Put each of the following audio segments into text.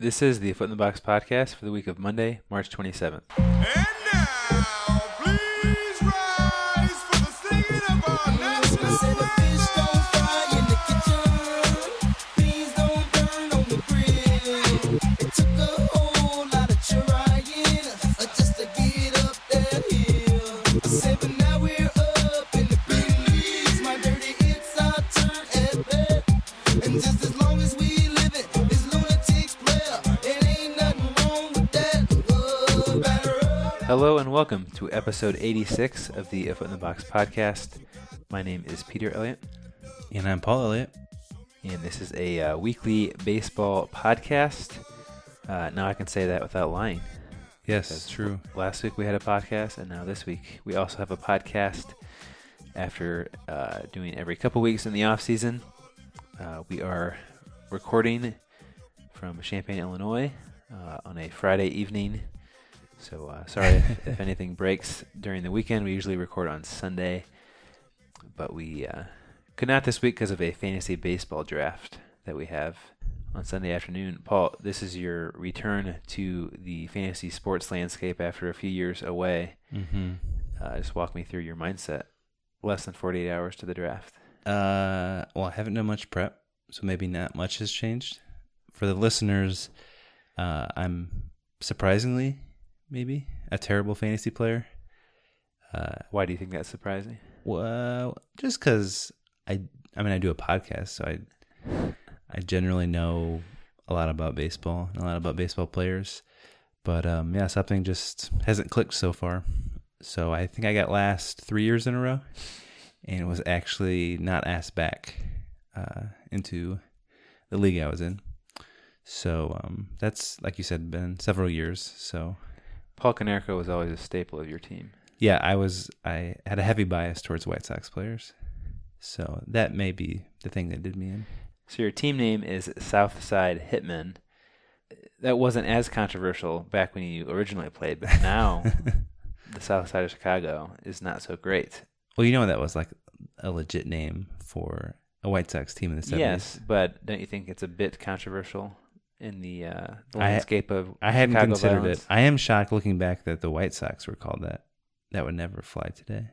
This is the Foot in the Box podcast for the week of Monday, March 27th. And Hello and welcome to episode 86 of the Foot in the Box podcast. My name is Peter Elliott, And I'm Paul Elliott. and this is a uh, weekly baseball podcast. Uh, now I can say that without lying. Yes, That's true. Last week we had a podcast, and now this week we also have a podcast. After uh, doing every couple weeks in the off season, uh, we are recording from Champaign, Illinois, uh, on a Friday evening. So uh, sorry if, if anything breaks during the weekend. We usually record on Sunday, but we uh, could not this week because of a fantasy baseball draft that we have on Sunday afternoon. Paul, this is your return to the fantasy sports landscape after a few years away. Mm-hmm. Uh, just walk me through your mindset. Less than 48 hours to the draft. Uh, well, I haven't done much prep, so maybe not much has changed. For the listeners, uh, I'm surprisingly maybe a terrible fantasy player. Uh, Why do you think that's surprising? well, just because I, I mean, I do a podcast, so I, I generally know a lot about baseball and a lot about baseball players, but um, yeah, something just hasn't clicked so far. So I think I got last three years in a row, and was actually not asked back uh, into the league I was in. So um, that's like you said, been several years. So Paul Konerko was always a staple of your team. yeah, I was I had a heavy bias towards White Sox players, so that may be the thing that did me in. So your team name is Southside Hitmen. That wasn't as controversial back when you originally played, but now the South Side of Chicago is not so great. Well, you know that was like a legit name for a White Sox team in the seventies. Yes, but don't you think it's a bit controversial in the, uh, the I- landscape of I hadn't Chicago considered violence? it. I am shocked looking back that the White Sox were called that. That would never fly today.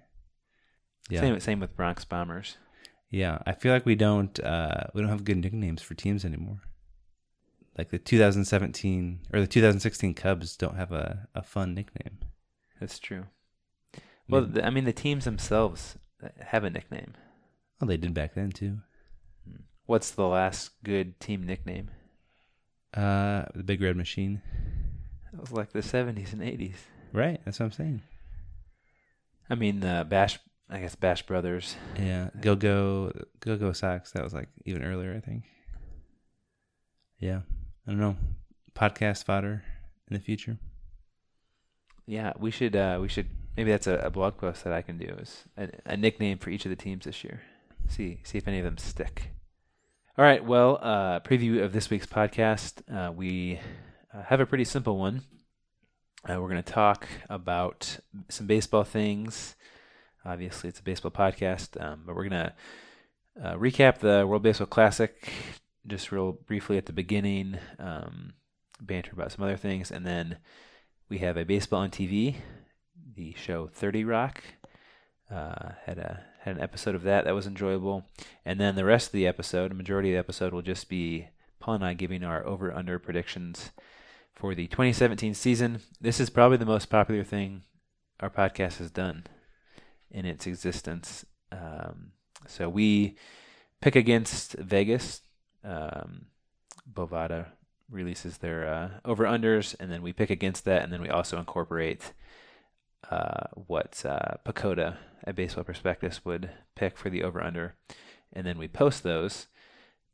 Yeah, Same, same with Bronx Bombers. yeah. I feel like we don't uh, we don't have good nicknames for teams anymore. Like the 2017 or the 2016 Cubs don't have a, a fun nickname. That's true. Well, Maybe- the, I mean, the teams themselves have a nickname. well, they did back then too. What's the last good team nickname? Uh, the Big Red Machine. It was like the 70s and 80s. Right, that's what I'm saying. I mean, the Bash, I guess Bash Brothers. Yeah, Go Go Go Go Sox. That was like even earlier, I think. Yeah, I don't know. Podcast fodder in the future. Yeah, we should, uh, we should, maybe that's a, a blog post that I can do is a, a nickname for each of the teams this year. See, see if any of them stick. All right. Well, uh, preview of this week's podcast. Uh, we uh, have a pretty simple one. Uh, we're going to talk about some baseball things. Obviously, it's a baseball podcast, um, but we're going to uh, recap the World Baseball Classic just real briefly at the beginning, um, banter about some other things, and then we have a baseball on TV, the show Thirty Rock. Had a had an episode of that that was enjoyable, and then the rest of the episode, a majority of the episode, will just be Paul and I giving our over under predictions for the 2017 season. This is probably the most popular thing our podcast has done in its existence. Um, so we pick against Vegas. Um, Bovada releases their uh, over unders, and then we pick against that, and then we also incorporate uh, what uh, PECOTA at Baseball Prospectus would pick for the over under, and then we post those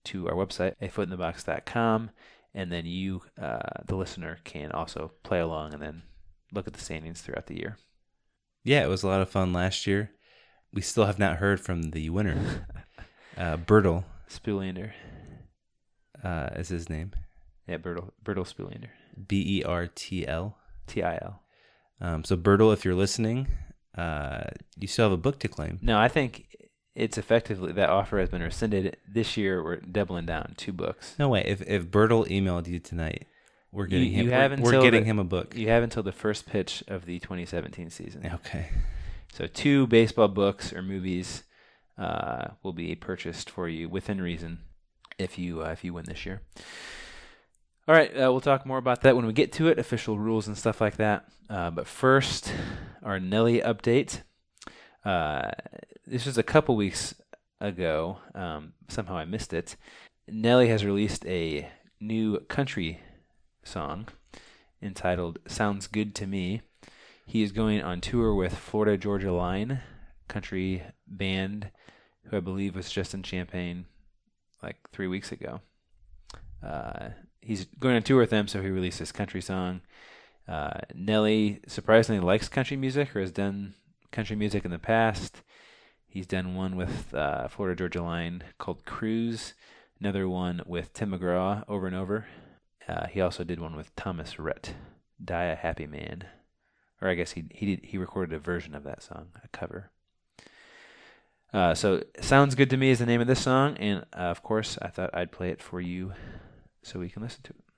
to our website, afootinthebox.com, and then you, uh, the listener, can also play along and then look at the standings throughout the year. Yeah, it was a lot of fun last year. We still have not heard from the winner. Uh, Bertle Spulander. uh, is his name. Yeah, Bertle, Bertle Spulander. B E R T L. T I L. Um, so Bertle, if you're listening, uh, you still have a book to claim. No, I think it's effectively that offer has been rescinded. This year, we're doubling down two books. No way. If if Bertle emailed you tonight we're getting you him. have we're, we're getting the- him a book. You have until the first pitch of the 2017 season. Okay. So two baseball books or movies uh, will be purchased for you within reason if you uh, if you win this year. All right, uh, we'll talk more about that when we get to it, official rules and stuff like that. Uh, but first, our Nelly update. Uh, this was a couple weeks ago. Um, somehow I missed it. Nelly has released a new country song entitled "Sounds Good to Me." He is going on tour with Florida Georgia Line, country band, who I believe was just in Champaign like three weeks ago. Uh, he's going on tour with them, so he released this country song. Uh, Nelly surprisingly likes country music or has done country music in the past. He's done one with uh, Florida Georgia Line called Cruise, another one with Tim McGraw over and over. Uh, he also did one with Thomas Rhett, Die a Happy Man or I guess he he did, he recorded a version of that song, a cover. Uh, so sounds good to me is the name of this song, and uh, of course I thought I'd play it for you, so we can listen to it.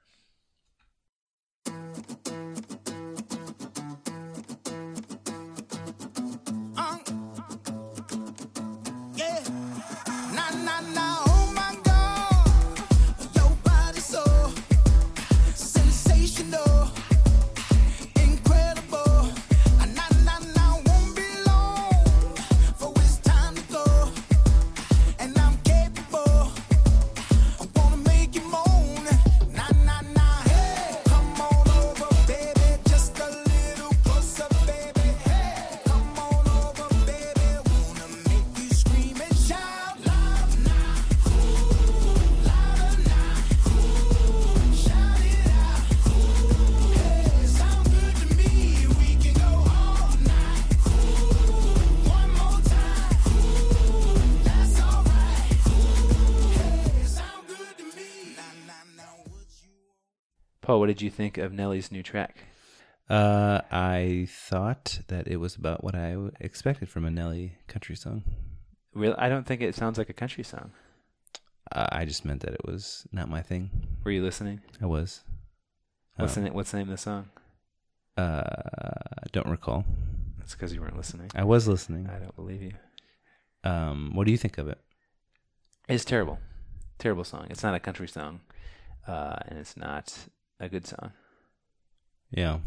Did you think of Nelly's new track? Uh, I thought that it was about what I expected from a Nelly country song. Real, I don't think it sounds like a country song. Uh, I just meant that it was not my thing. Were you listening? I was. What's Um, the What's the name of the song? Uh, don't recall. That's because you weren't listening. I was listening. I don't believe you. Um, what do you think of it? It's terrible, terrible song. It's not a country song, uh, and it's not a good song. Yeah.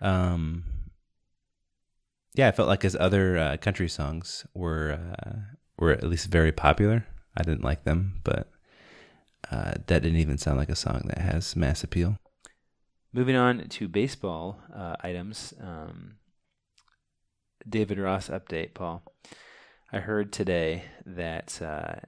Um. Yeah, I felt like his other uh, country songs were uh, were at least very popular. I didn't like them, but uh, that didn't even sound like a song that has mass appeal. Moving on to baseball uh, items. Um, David Ross update, Paul. I heard today that uh,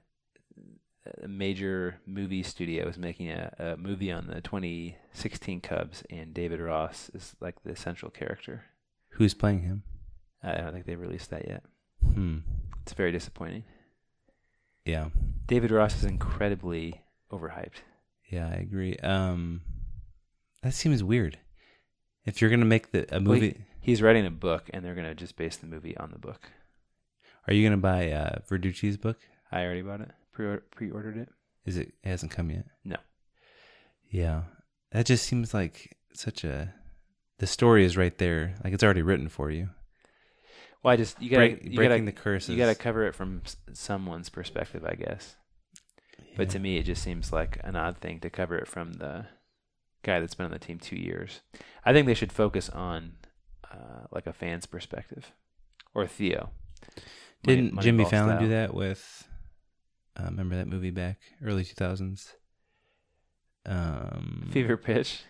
a major movie studio is making a, a movie on the 2016 Cubs, and David Ross is like the central character. Who's playing him? I don't think they released that yet. Hmm. It's very disappointing. Yeah. David Ross is incredibly overhyped. Yeah, I agree. Um, that seems weird. If you're gonna make the a Well, he- movie, he's writing a book, and they're gonna just base the movie on the book. are you gonna buy uh, Verducci's book? I already bought it. Pre pre-ordered it. Is it, it hasn't come yet? No. Yeah, that just seems like such a. The story is right there, like it's already written for you. Well, I just you gotta Break, you breaking gotta the curses. you gotta cover it from someone's perspective, I guess. But to me, it just seems like an odd thing to cover it from the guy that's been on the team two years. I think they should focus on uh, like a fan's perspective, or Theo. Didn't Jimmy Moneyball Fallon do that with? Uh, remember that movie back early two thousands? Um, Fever pitch.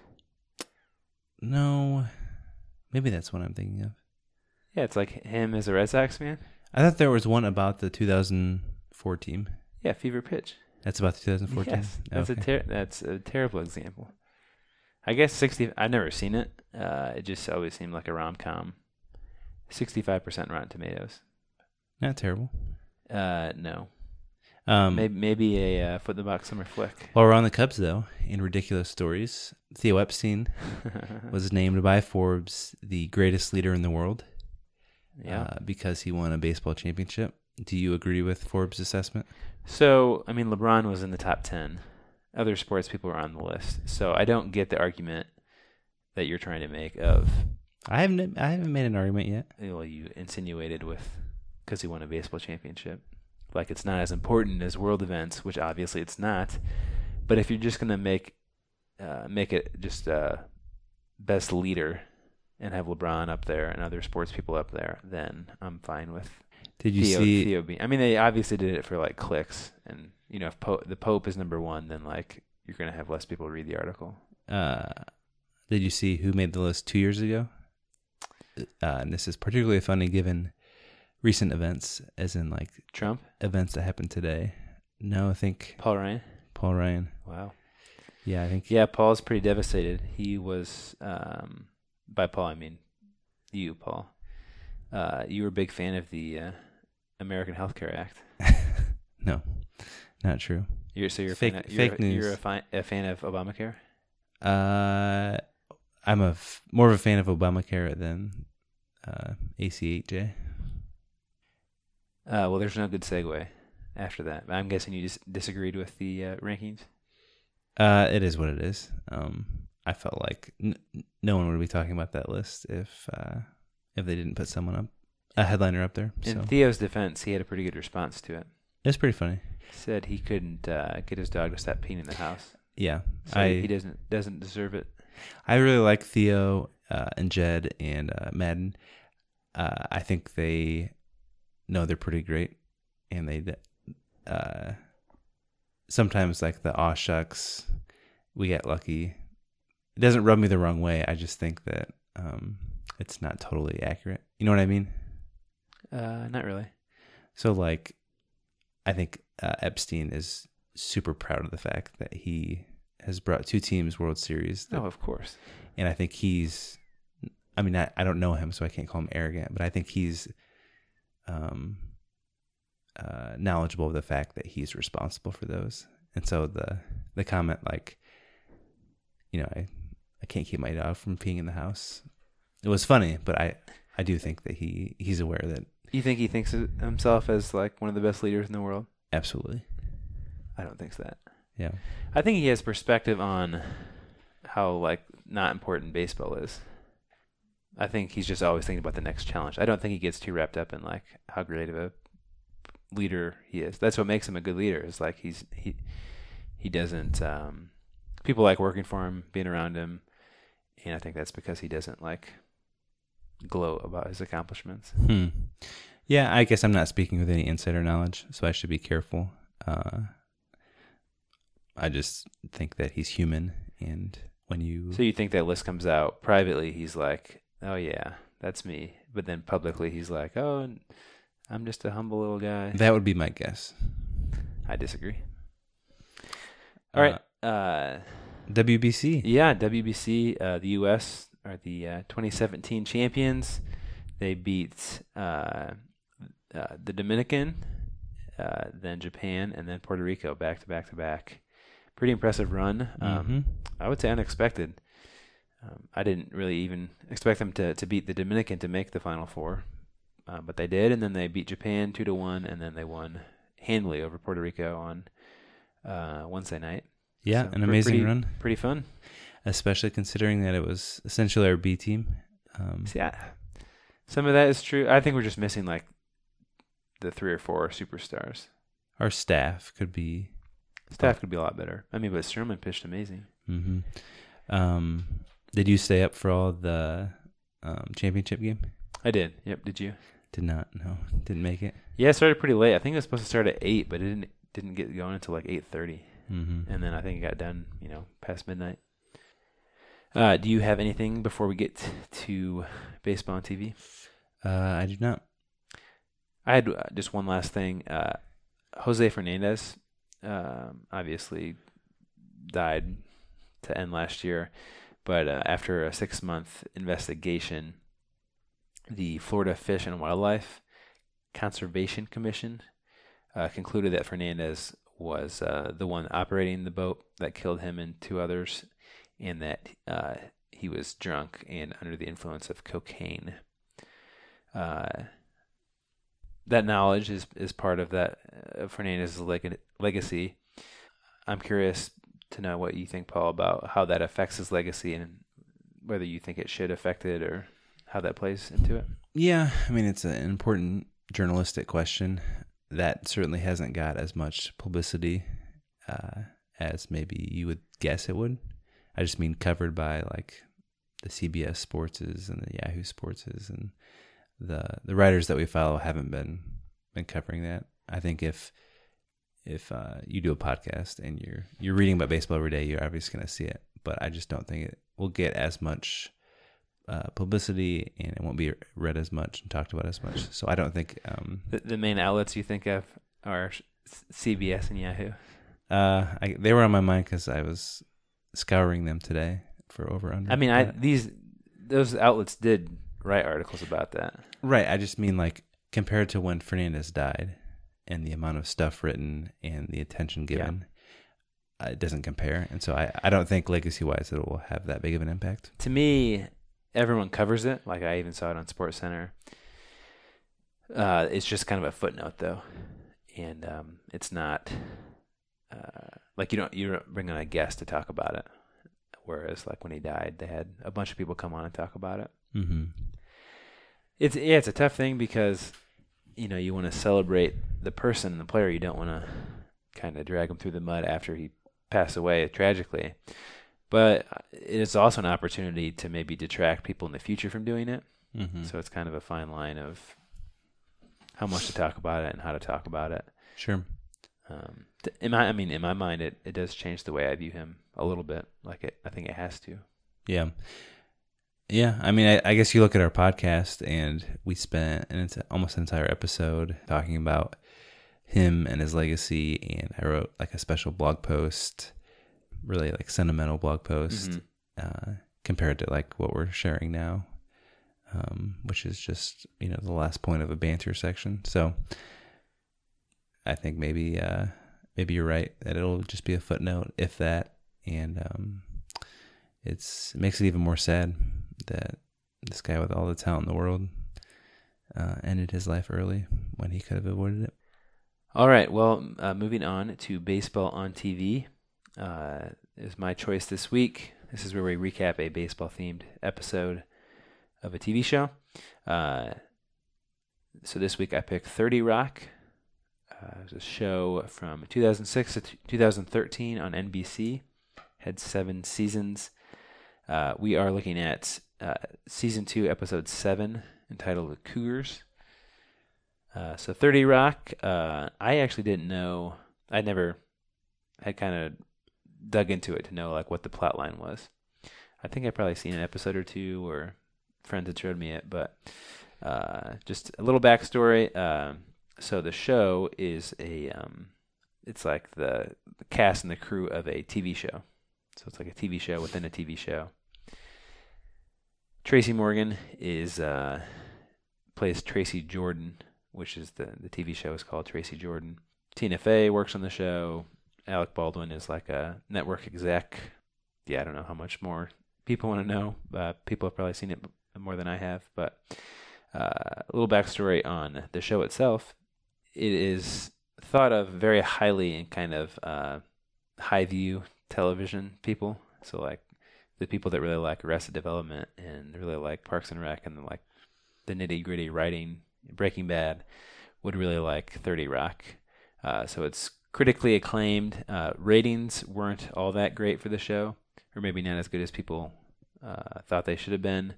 No, maybe that's what I'm thinking of. Yeah, it's like him as a Red Sox fan. I thought there was one about the 2004 team. Yeah, fever pitch. That's about the 2014. Yes, that's Okay. a ter- that's a terrible example. I guess sixty. I've never seen it. Uh, it just always seemed like a rom com. Sixty-five percent Rotten Tomatoes. Not terrible. Uh, no, Um, maybe maybe a uh, foot in the box summer flick. While we're on the Cubs, though, in ridiculous stories, Theo Epstein was named by Forbes the greatest leader in the world. yeah. uh, because he won a baseball championship. Do you agree with Forbes' assessment? so I mean, LeBron was in the top ten, other sports people are on the list. So I don't get the argument that you're trying to make of I haven't I haven't made an argument yet. well, you insinuated with because he won a baseball championship. Like it's not as important as world events, which obviously it's not. But if you're just gonna make uh, make it just uh, best leader and have LeBron up there and other sports people up there, then I'm fine with Did you Theo, see? Theo being. I mean, they obviously did it for like clicks, and you know, if po- the Pope is number one, then like you're gonna have less people read the article. Uh, did you see who made the list two years ago? Uh, and this is particularly funny given recent events, as in like Trump, events that happened today. No, I think Paul Ryan. Paul Ryan. Wow. Yeah, I think Yeah, Paul's pretty devastated. He was, um, by Paul, I mean you, Paul. Uh, you were a big fan of the uh, American Health Care Act. no, not true. You're so you're a Fake- fan of, you're, fake a, You're a, fi- a fan of Obamacare. Uh, I'm a f- more of a fan of Obamacare than uh, ACHJ. Uh, well, there's no good segue after that. I'm guessing you just disagreed with the uh, rankings. Uh, it is what it is. Um, I felt like n- no one would be talking about that list if uh, if they didn't put someone up, a headliner up there. So In Theo's defense, he had a pretty good response to it. it's pretty funny. Said he couldn't uh, get his dog to stop peeing in the house, Yeah, so I he doesn't doesn't deserve it. I really like Theo uh, and Jed and uh, Maddon. Uh, I think they know they're pretty great, and they uh, sometimes like the aw shucks, we get lucky. It doesn't rub me the wrong way. I just think that um, it's not totally accurate. You know what I mean? Uh, not really. So like, I think uh, Epstein is super proud of the fact that he has brought two teams World Series. that Oh, of course. and I think he's. I mean, I, I don't know him, so I can't call him arrogant, but I think he's um, uh, knowledgeable of the fact that he's responsible for those. And so the the comment, like, you know, I I can't keep my dog from peeing in the house. It was funny, but I I do think that he he's aware that You think he thinks of himself as like one of the best leaders in the world? absolutely, I don't think so. That. yeah, I think he has perspective on how like not important baseball is. I think he's just always thinking about the next challenge. I don't think he gets too wrapped up in like how great of a leader he is. That's what makes him a good leader. Is like he's he he doesn't um people like working for him, being around him, and I think that's because he doesn't like glow about his accomplishments. Hmm. Yeah, I guess I'm not speaking with any insider knowledge, so I should be careful. Uh, I just think that he's human, and when you So you think that list comes out privately? He's like, "Oh yeah, that's me," but then publicly he's like, "Oh, I'm just a humble little guy." that would be my guess. I disagree. All right. Uh, WBC. yeah, WBC, uh, the U.S. are the uh, 2017 champions. They beat uh, uh, the Dominican, uh, then Japan, and then Puerto Rico back to back to back. Pretty impressive run. Um, Mhm. I would say unexpected. Um, I didn't really even expect them to, to beat the Dominican to make the Final Four, uh, but they did, and then they beat Japan two to one, and then they won handily over Puerto Rico on uh, Wednesday night. Yeah, So an amazing pretty- run, Pretty fun. especially considering that it was essentially our B team. Um, I, some of that is true. I think we're just missing like the three or four superstars. our staff could be. Staff could be a lot better. I mean, but Stroman pitched amazing. hmm Um, did you stay up for all the um, championship game? I did. Yep. Did you? Did not. No, didn't make it. Yeah, it started pretty late. I think it was supposed to start at eight, but it didn't didn't get going until like eight thirty. hmm and then I think it got done, you know, past midnight. Uh, do you have anything before we get to baseball on TV? Uh, I do not. I had uh, just one last thing. Uh, Jose Fernandez, um, obviously, died to end last year, but uh, after a six-month investigation, the Florida Fish and Wildlife Conservation Commission uh, concluded that Fernandez was uh, the one operating the boat that killed him and two others, and that uh, he was drunk and under the influence of cocaine. Uh, that knowledge is, is part of that uh, Fernandez's leg- legacy. I'm curious to know what you think, Paul, about how that affects his legacy and whether you think it should affect it or how that plays into it. Yeah, I mean it's an important journalistic question that certainly hasn't got as much publicity uh, as maybe you would guess it would. I just mean covered by like the CBS Sportses and the Yahoo Sportses and the the writers that we follow haven't been been covering that. I think if if uh, you do a podcast and you're you're reading about baseball every day, you're obviously going to see it. But I just don't think it will get as much uh, publicity and it won't be read as much and talked about as much. So I don't think um, The, the main outlets you think of are CBS and Yahoo. uh, I, they were on my mind because I was scouring them today for over under. I mean, I these those outlets did write articles about that. right. I just mean like compared to when Fernandez died and the amount of stuff written and the attention Yeah. given. uh, It doesn't compare, and so I, I don't think legacy wise it will have that big of an impact. To me, everyone covers it. Like I even saw it on Sports Center. Uh, it's just kind of a footnote, though, and um, it's not uh, like you don't you don't bring on a guest to talk about it. Whereas, like when he died, they had a bunch of people come on and talk about it. Mm-hmm. It's yeah, it's a tough thing because you know you want to celebrate the person, the player. You don't want to kind of drag him through the mud after he passed away tragically. But it is also an opportunity to maybe detract people in the future from doing it. Mm-hmm. So it's kind of a fine line of how much to talk about it and how to talk about it. sure. Um, in my, I mean, in my mind, it, it does change the way I view him a little bit. Like it, I think it has to. Yeah. Yeah. I mean, I, I guess you look at our podcast and we spent an almost an entire episode talking about him and his legacy. And I wrote like a special blog post, really like sentimental blog post, Mhm. uh, compared to like what we're sharing now, um, which is just, you know, the last point of a banter section. So I think maybe, uh, maybe you're right that it'll just be a footnote, if that. And, um, it's it makes it even more sad that this guy with all the talent in the world uh, ended his life early when he could have avoided it. All right. Well, uh, moving on to baseball on TV uh, is my choice this week. This is where we recap a baseball themed episode of a TV show. Uh, so this week I picked 30 Rock. Uh, it was a show from 2006 to t- 2013 on NBC. Had seven seasons. Uh, we are looking at uh, season two, episode seven, entitled "The Cougars." Uh, so 30 Rock, uh, I actually didn't know. I never had kind of dug into it to know like what the plot line was. I think I probably seen an episode or two, or friends had showed me it, but uh, just a little backstory. Um, so the show is a, um, it's like the, the cast and the crew of a TV show. So it's like a TV show within a TV show. Tracy Morgan is uh, plays Tracy Jordan, which is the the TV show is called Tracy Jordan. Tina Fey works on the show. Alec Baldwin is like a network exec. Yeah, I don't know how much more people want to know. Uh, people have probably seen it more than I have, but uh, a little backstory on the show itself. It is thought of very highly in kind of uh, high view television people. So like the people that really like Arrested Development and really like Parks and Rec and like the nitty gritty writing, Breaking Bad, would really like 30 Rock. Uh, so it's critically acclaimed. Uh, ratings weren't all that great for the show, or maybe not as good as people uh, thought they should have been.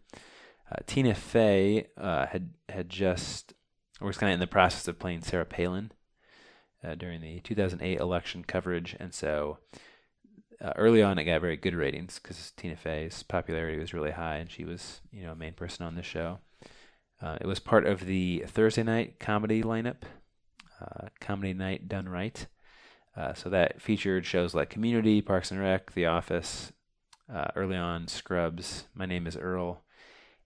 Uh, Tina Fey uh, had had just or was kind of in the process of playing Sarah Palin uh, during the 2008 election coverage, and so uh, early on it got very good ratings because Tina Fey's popularity was really high, and she was you know a main person on the show. Uh, it was part of the Thursday night comedy lineup, uh, comedy night done right. Uh, so that featured shows like Community, Parks and Rec, The Office, uh, early on Scrubs, My Name Is Earl,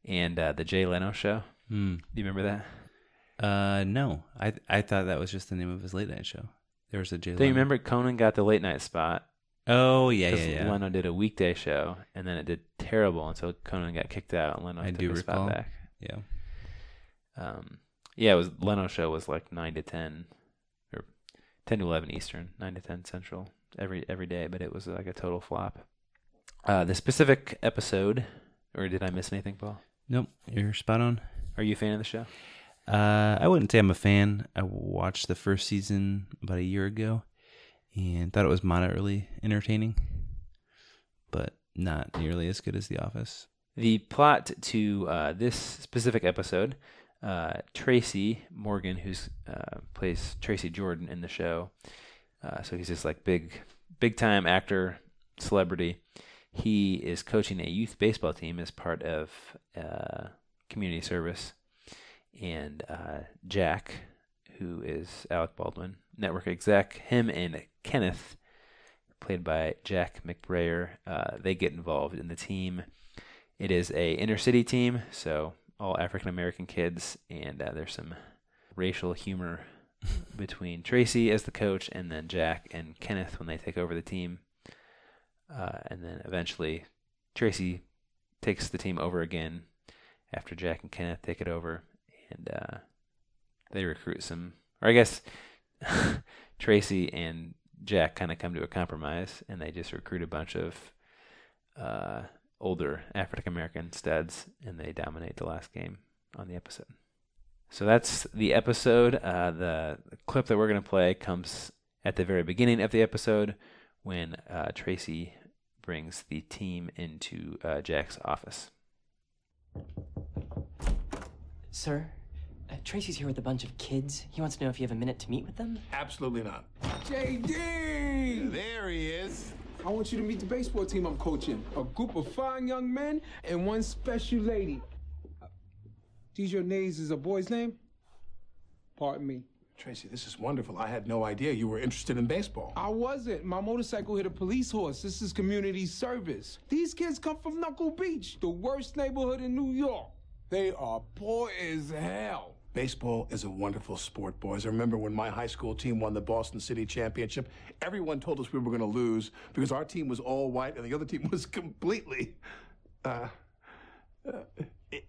and uh, the Jay Leno Show. Hmm. Do you remember that? Uh, no, I I thought that was just the name of his late night show. There was a Jay. Do you remember Conan got the late night spot? Oh yeah, yeah, yeah. Leno did a weekday show, and then it did terrible, and so Conan got kicked out, and Leno I took do the recall. spot back. yeah. Um, yeah, it was Leno show was like nine to ten, or ten to eleven Eastern, nine to ten Central, every every day, but it was like a total flop. Uh, the specific episode, or did I miss anything, Paul? Nope, you're spot on. Are you a fan of the show? Uh, I wouldn't say I'm a fan. I watched the first season about a year ago and thought it was moderately entertaining, but not nearly as good as The Office. The plot to uh, this specific episode, uh, Tracy Morgan, who uh, plays Tracy Jordan in the show, uh, so he's this like big, big time actor, celebrity. He is coaching a youth baseball team as part of uh, community service, and uh, Jack, who is Alec Baldwin, network exec, him and Kenneth, played by Jack McBrayer, uh, they get involved in the team. It is a inner city team, so all African American kids, and uh, there's some racial humor between Tracy as the coach and then Jack and Kenneth when they take over the team. Uh, and then eventually Tracy takes the team over again after Jack and Kenneth take it over, and uh, they recruit some, or I guess Tracy and Jack kind of come to a compromise, and they just recruit a bunch of uh, older African American studs, and they dominate the last game on the episode. So that's the episode. Uh, the, clip that we're going to play comes at the very beginning of the episode when uh, Tracy brings the team into uh, Jack's office. Sir, uh, Tracy's here with a bunch of kids. He wants to know if you have a minute to meet with them. Absolutely not. JD! There he is. I want you to meet the baseball team I'm coaching. A group of fine young men and one special lady. Uh, Dijonais is a boy's name? Pardon me. Tracy, this is wonderful. I had no idea you were interested in baseball. I wasn't. My motorcycle hit a police horse. This is community service. These kids come from Knuckle Beach, the worst neighborhood in New York. They are poor as hell. Baseball is a wonderful sport, boys. I remember when my high school team won the Boston City Championship, everyone told us we were going to lose because our team was all white and the other team was completely. Uh, uh,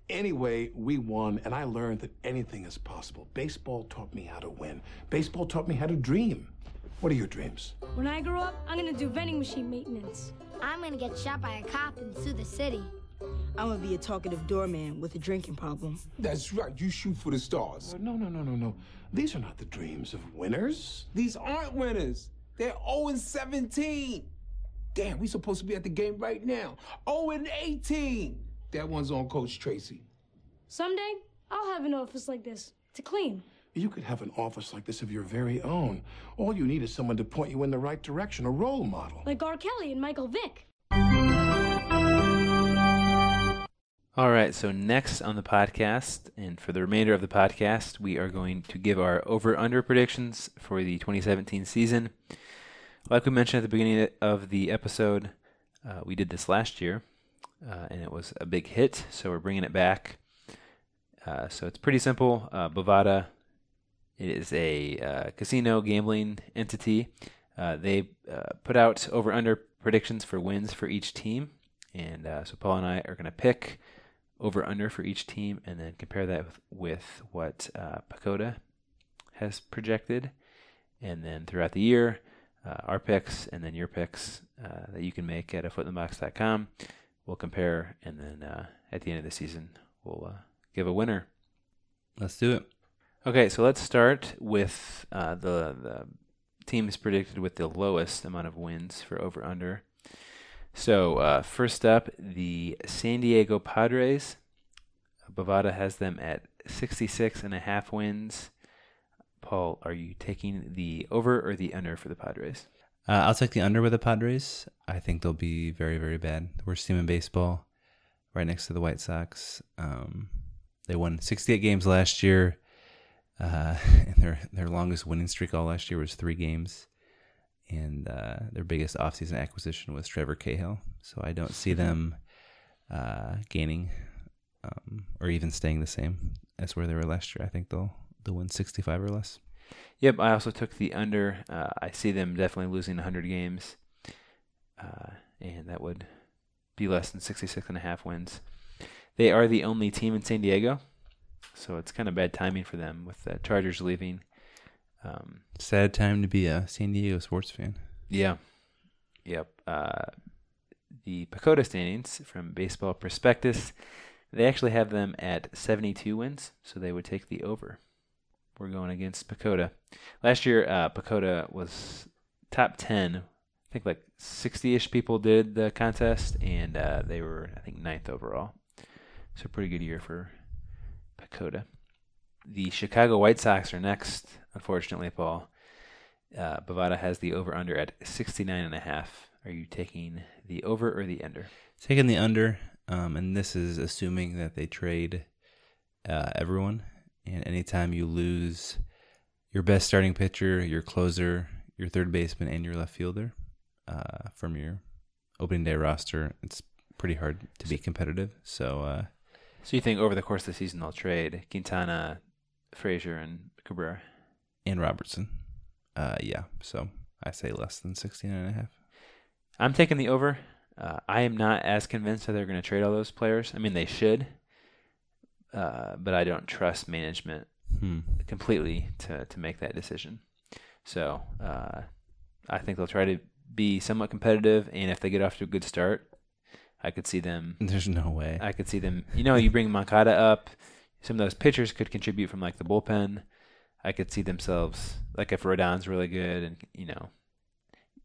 anyway, we won, and I learned that anything is possible. Baseball taught me how to win, baseball taught me how to dream. What are your dreams? When I grow up, I'm gonna do vending machine maintenance. I'm gonna get shot by a cop and sue the city. I'm gonna be a talkative doorman with a drinking problem. That's right. You shoot for the stars. No, no, no, no, no. These are not the dreams of winners. These aren't winners. They're 0 and 17. Damn, we supposed to be at the game right now. 0 and 18. That one's on Coach Tracy. Someday, I'll have an office like this to clean. You could have an office like this of your very own. All you need is someone to point you in the right direction, a role model. Like R. Kelly and Michael Vick. All right, so next on the podcast, and for the remainder of the podcast, we are going to give our over under predictions for the 2017 season. Like we mentioned at the beginning of the episode, uh, we did this last year, uh, and it was a big hit, so we're bringing it back. Uh, so it's pretty simple. Uh, Bovada it is a uh, casino gambling entity. Uh, they put out over under predictions for wins for each team. And so Paul and I are going to pick over under for each team and then compare that with, with what uh, PECOTA has projected. And then throughout the year, uh, our picks and then your picks uh, that you can make at a footinthebox.com. We'll compare, and then uh, at the end of the season, we'll uh, give a winner. Let's do it. Okay, so let's start with uh, the the teams predicted with the lowest amount of wins for over under. So uh, first up, the San Diego Padres. Bovada has them at 66 and a half wins. Paul, are you taking the over or the under for the Padres? Uh, I'll take the under with the Padres. I think they'll be very, very bad. Worst team in baseball, right next to the White Sox. Um, they won 68 games last year, uh, and their their longest winning streak all last year was three games. And uh, their biggest offseason acquisition was Trevor Cahill. So I don't see them uh, gaining um, or even staying the same as where they were last year. I think they'll they'll win 65 or less. Yep, I also took the under. Uh, I see them definitely losing 100 games, uh, and that would be less than 66 and a half wins. They are the only team in San Diego, so it's kind of bad timing for them with the Chargers leaving. Um, Sad time to be a San Diego sports fan. yeah, Yep. Uh, the PECOTA standings from Baseball Prospectus, they actually have them at 72 wins, so they would take the over. We're going against PECOTA. Last year, uh, PECOTA was top 10. I think like 60-ish people did the contest, and uh, they were, I think, ninth overall. So pretty good year for PECOTA. The Chicago White Sox are next, unfortunately, Paul. Uh, Bovada has the over under at 69 and a half. Are you taking the over or the under? Taking the under, um, and this is assuming that they trade uh, everyone. And anytime you lose your best starting pitcher, your closer, your third baseman, and your left fielder uh, from your opening day roster, it's pretty hard to be competitive. So, uh, So you think over the course of the season they'll trade Quintana, Frazier, and Cabrera? and Robertson, uh, yeah. So I say less than 16 and a half. I'm taking the over. Uh, I am not as convinced that they're going to trade all those players. I mean, they should, uh, but I don't trust management Hmm. completely to to make that decision. So uh, I think they'll try to be somewhat competitive, and if they get off to a good start, I could see them. There's no way. I could see them. You know, you bring Moncada up. Some of those pitchers could contribute from like the bullpen. I could see themselves like if Rodon's really good, and you know,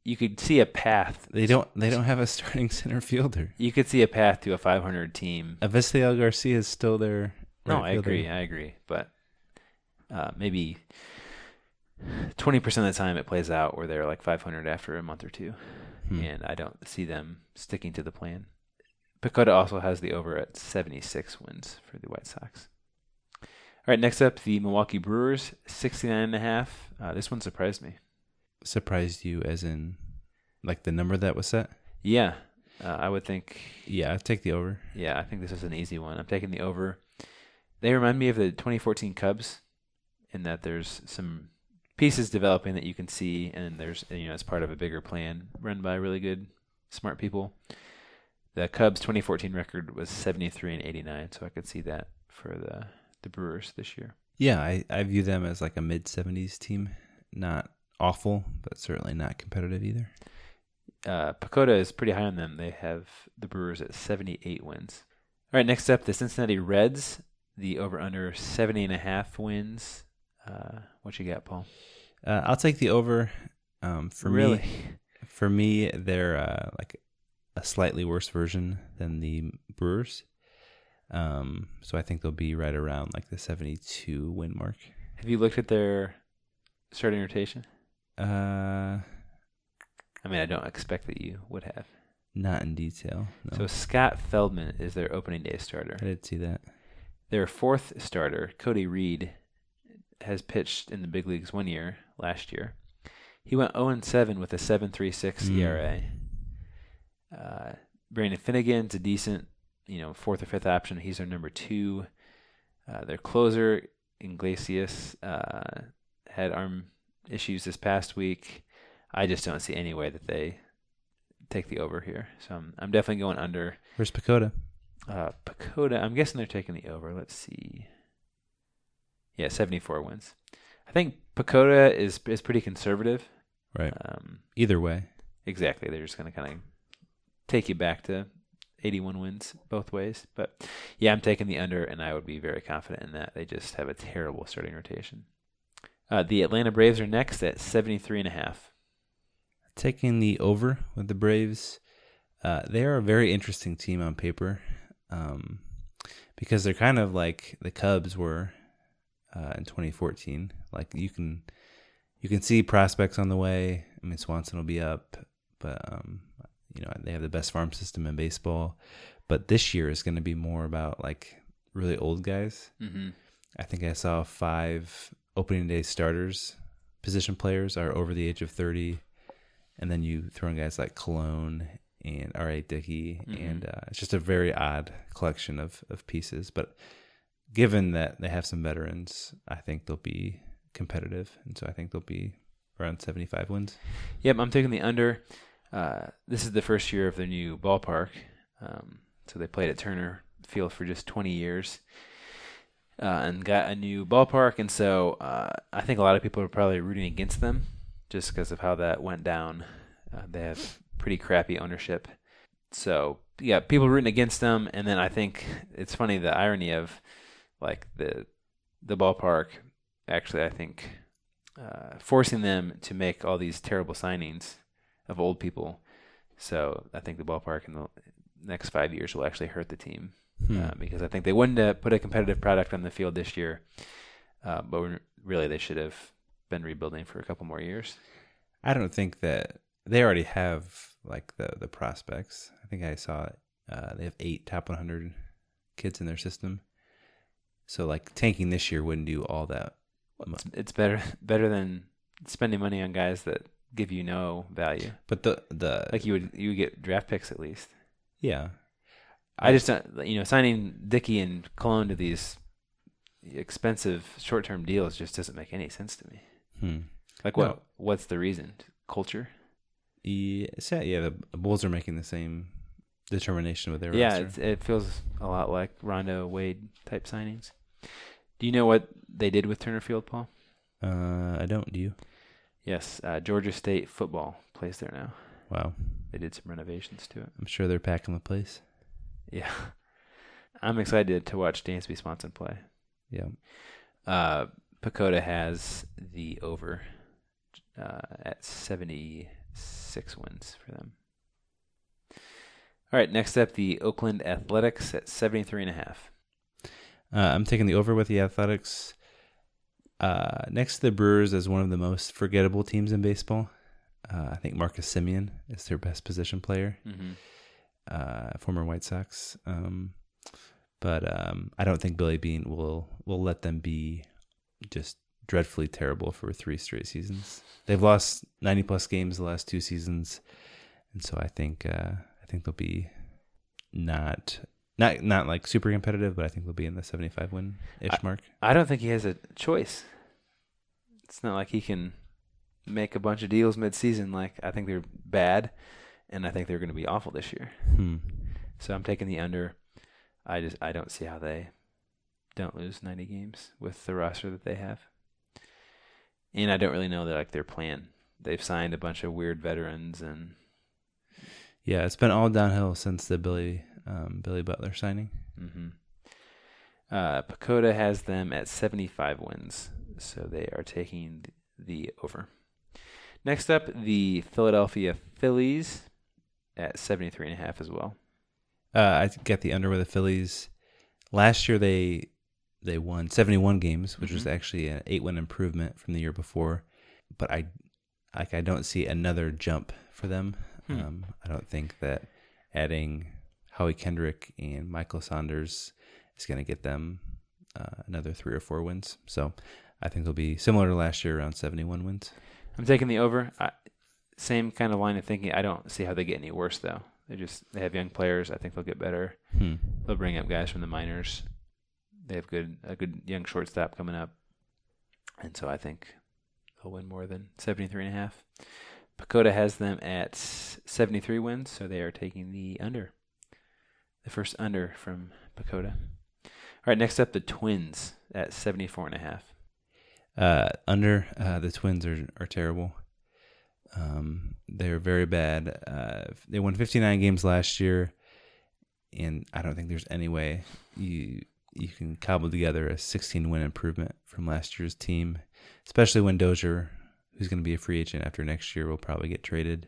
you could see a path. They don't. They don't have a starting center fielder. You could see a path to a 500 team. Avisail Garcia is still there. No, I agree. I agree. But uh, maybe 20% of the time it plays out where they're like 500 after a month or two. Hmm. And I don't see them sticking to the plan. PECOTA also has the over at 76 wins for the White Sox. All right, next up, the Milwaukee Brewers, 69.5. Uh, this one surprised me. Surprised you, as in, like the number that was set. Yeah, uh, I would think Yeah, I'd take the over. Yeah, I think this is an easy one. I'm taking the over. They remind me of the 2014 Cubs in that there's some pieces developing that you can see, and there's you know it's part of a bigger plan run by really good, smart people. The Cubs 2014 record was 73 and 89, so I could see that for the the Brewers this year. Yeah, I, I view them as like a mid seventies team. Not awful, but certainly not competitive either. Uh, PECOTA is pretty high on them. They have the Brewers at 78 wins. All right, next up, the Cincinnati Reds. The over under 70 and a half wins. Uh, what you got, Paul? Uh, I'll take the over. Um, for Really? me, for me, they're uh, like a slightly worse version than the Brewers. Um, so I think they'll be right around like the seventy-two win mark. Have you looked at their starting rotation? Uh, I mean, I don't expect that you would have. not in detail. No. So Scott Feldman is their opening day starter. I did see that. Their fourth starter, Cody Reed, has pitched in the big leagues one year last year. He went 0 7 with a 7.36 Mm. ERA. Uh, Brandon Finnegan's a decent, you know, fourth or fifth option. He's their number two. Uh, their closer, Iglesias, uh, had arm issues this past week. I just don't see any way that they take the over here. So I'm, I'm definitely going under. Where's PECOTA? Uh, PECOTA, I'm guessing they're taking the over. Let's see. Yeah, 74 wins. I think PECOTA is is pretty conservative. Right. Um, Either way, exactly. They're just going to kind of take you back to 81 wins both ways. But yeah, I'm taking the under, and I would be very confident in that. They just have a terrible starting rotation. Uh, the Atlanta Braves are next at 73 and a half. taking the over with the Braves. Uh, they are a very interesting team on paper um, because they're kind of like the Cubs were uh, in 2014. Like you can you can see prospects on the way. I mean Swanson will be up, but um, you know they have the best farm system in baseball. But this year is going to be more about like really old guys. Mm-hmm. I think I saw five opening day starters, position players are over the age of 30. And then you throw in guys like Colon and R.A. Dickey. Mhm. And uh, it's just a very odd collection of, of pieces. But given that they have some veterans, I think they'll be competitive. And so I think they'll be around 75 wins. Yep, I'm taking the under. Uh, this is the first year of their new ballpark. Um, so they played at Turner Field for just 20 years uh, and got a new ballpark. And so uh, I think a lot of people are probably rooting against them just because of how that went down. Uh, they have pretty crappy ownership. So yeah, people rooting against them, and then I think it's funny the irony of like the the ballpark actually I think uh, forcing them to make all these terrible signings of old people. So I think the ballpark in the next five years will actually hurt the team Hmm. uh, because I think they wanted to put a competitive product on the field this year, uh, but really they should have been rebuilding for a couple more years. I don't think that they already have like the the prospects. I think I saw. Uh, they have eight top 100 kids in their system. So like tanking this year wouldn't do all that. It's, it's better better than spending money on guys that give you no value. But the the Like you would you would get draft picks at least. yeah, I just don't, you know signing Dickey and Colon to these expensive short term deals just doesn't make any sense to me. hmm. Like what No. what's the reason? Culture? yeah, yeah. The Bulls are making the same determination with their yeah, it feels a lot like Rondo Wade type signings. Do you know what they did with Turner Field, Paul? Uh, I don't. Do you? Yes, uh, Georgia State football plays there now. Wow. They did some renovations to it. I'm sure they're packing the place. Yeah, I'm excited to watch Dansby Swanson play. Yeah. Uh, PECOTA has the over uh, at 76 wins for them. All right, next up, the Oakland Athletics at 73 and a half. Uh, I'm taking the over with the Athletics. Uh, next to the Brewers as one of the most forgettable teams in baseball. Uh, I think Marcus Semien is their best position player, Mm-hmm. uh, former White Sox. Um, but um, I don't think Billy Beane will will let them be just dreadfully terrible for three straight seasons. They've lost 90 plus games the last two seasons, and so I think uh, I think they'll be not not not like super competitive, but I think they'll be in the 75 win ish mark. I don't think he has a choice. It's not like he can make a bunch of deals mid-season. Like I think they're bad, and I think they're going to be awful this year. Hmm. So I'm taking the under. I just I don't see how they don't lose 90 games with the roster that they have. And I don't really know that like their plan. They've signed a bunch of weird veterans and Yeah, it's been all downhill since the Billy um, Billy Butler signing. hmm uh, PECOTA has them at 75 wins, so they are taking the over. Next up, the Philadelphia Phillies at 73 and a half as well. Uh, I get the under with the Phillies. Last year they they won 71 games, which was Mhm. actually an eight win improvement from the year before. But I like I don't see another jump for them. Hmm. Um, I don't think that adding Howie Kendrick and Michael Saunders is going to get them uh, another three or four wins. So I think they'll be similar to last year, around 71 wins. I'm taking the over. I, same kind of line of thinking. I don't see how they get any worse though. They just they have young players. I think they'll get better. Hmm. They'll bring up guys from the minors. They have good a good young shortstop coming up, and so I think they'll win more than 73 and a half. PECOTA has them at 73 wins, so they are taking the under. The first under from PECOTA. All right, next up the Twins at 74 and a half. Uh, under uh, the Twins are are terrible. Um, they're very bad. Uh, they won 59 games last year, and I don't think there's any way you you can cobble together a 16 win improvement from last year's team, especially when Dozier, who's going to be a free agent after next year, will probably get traded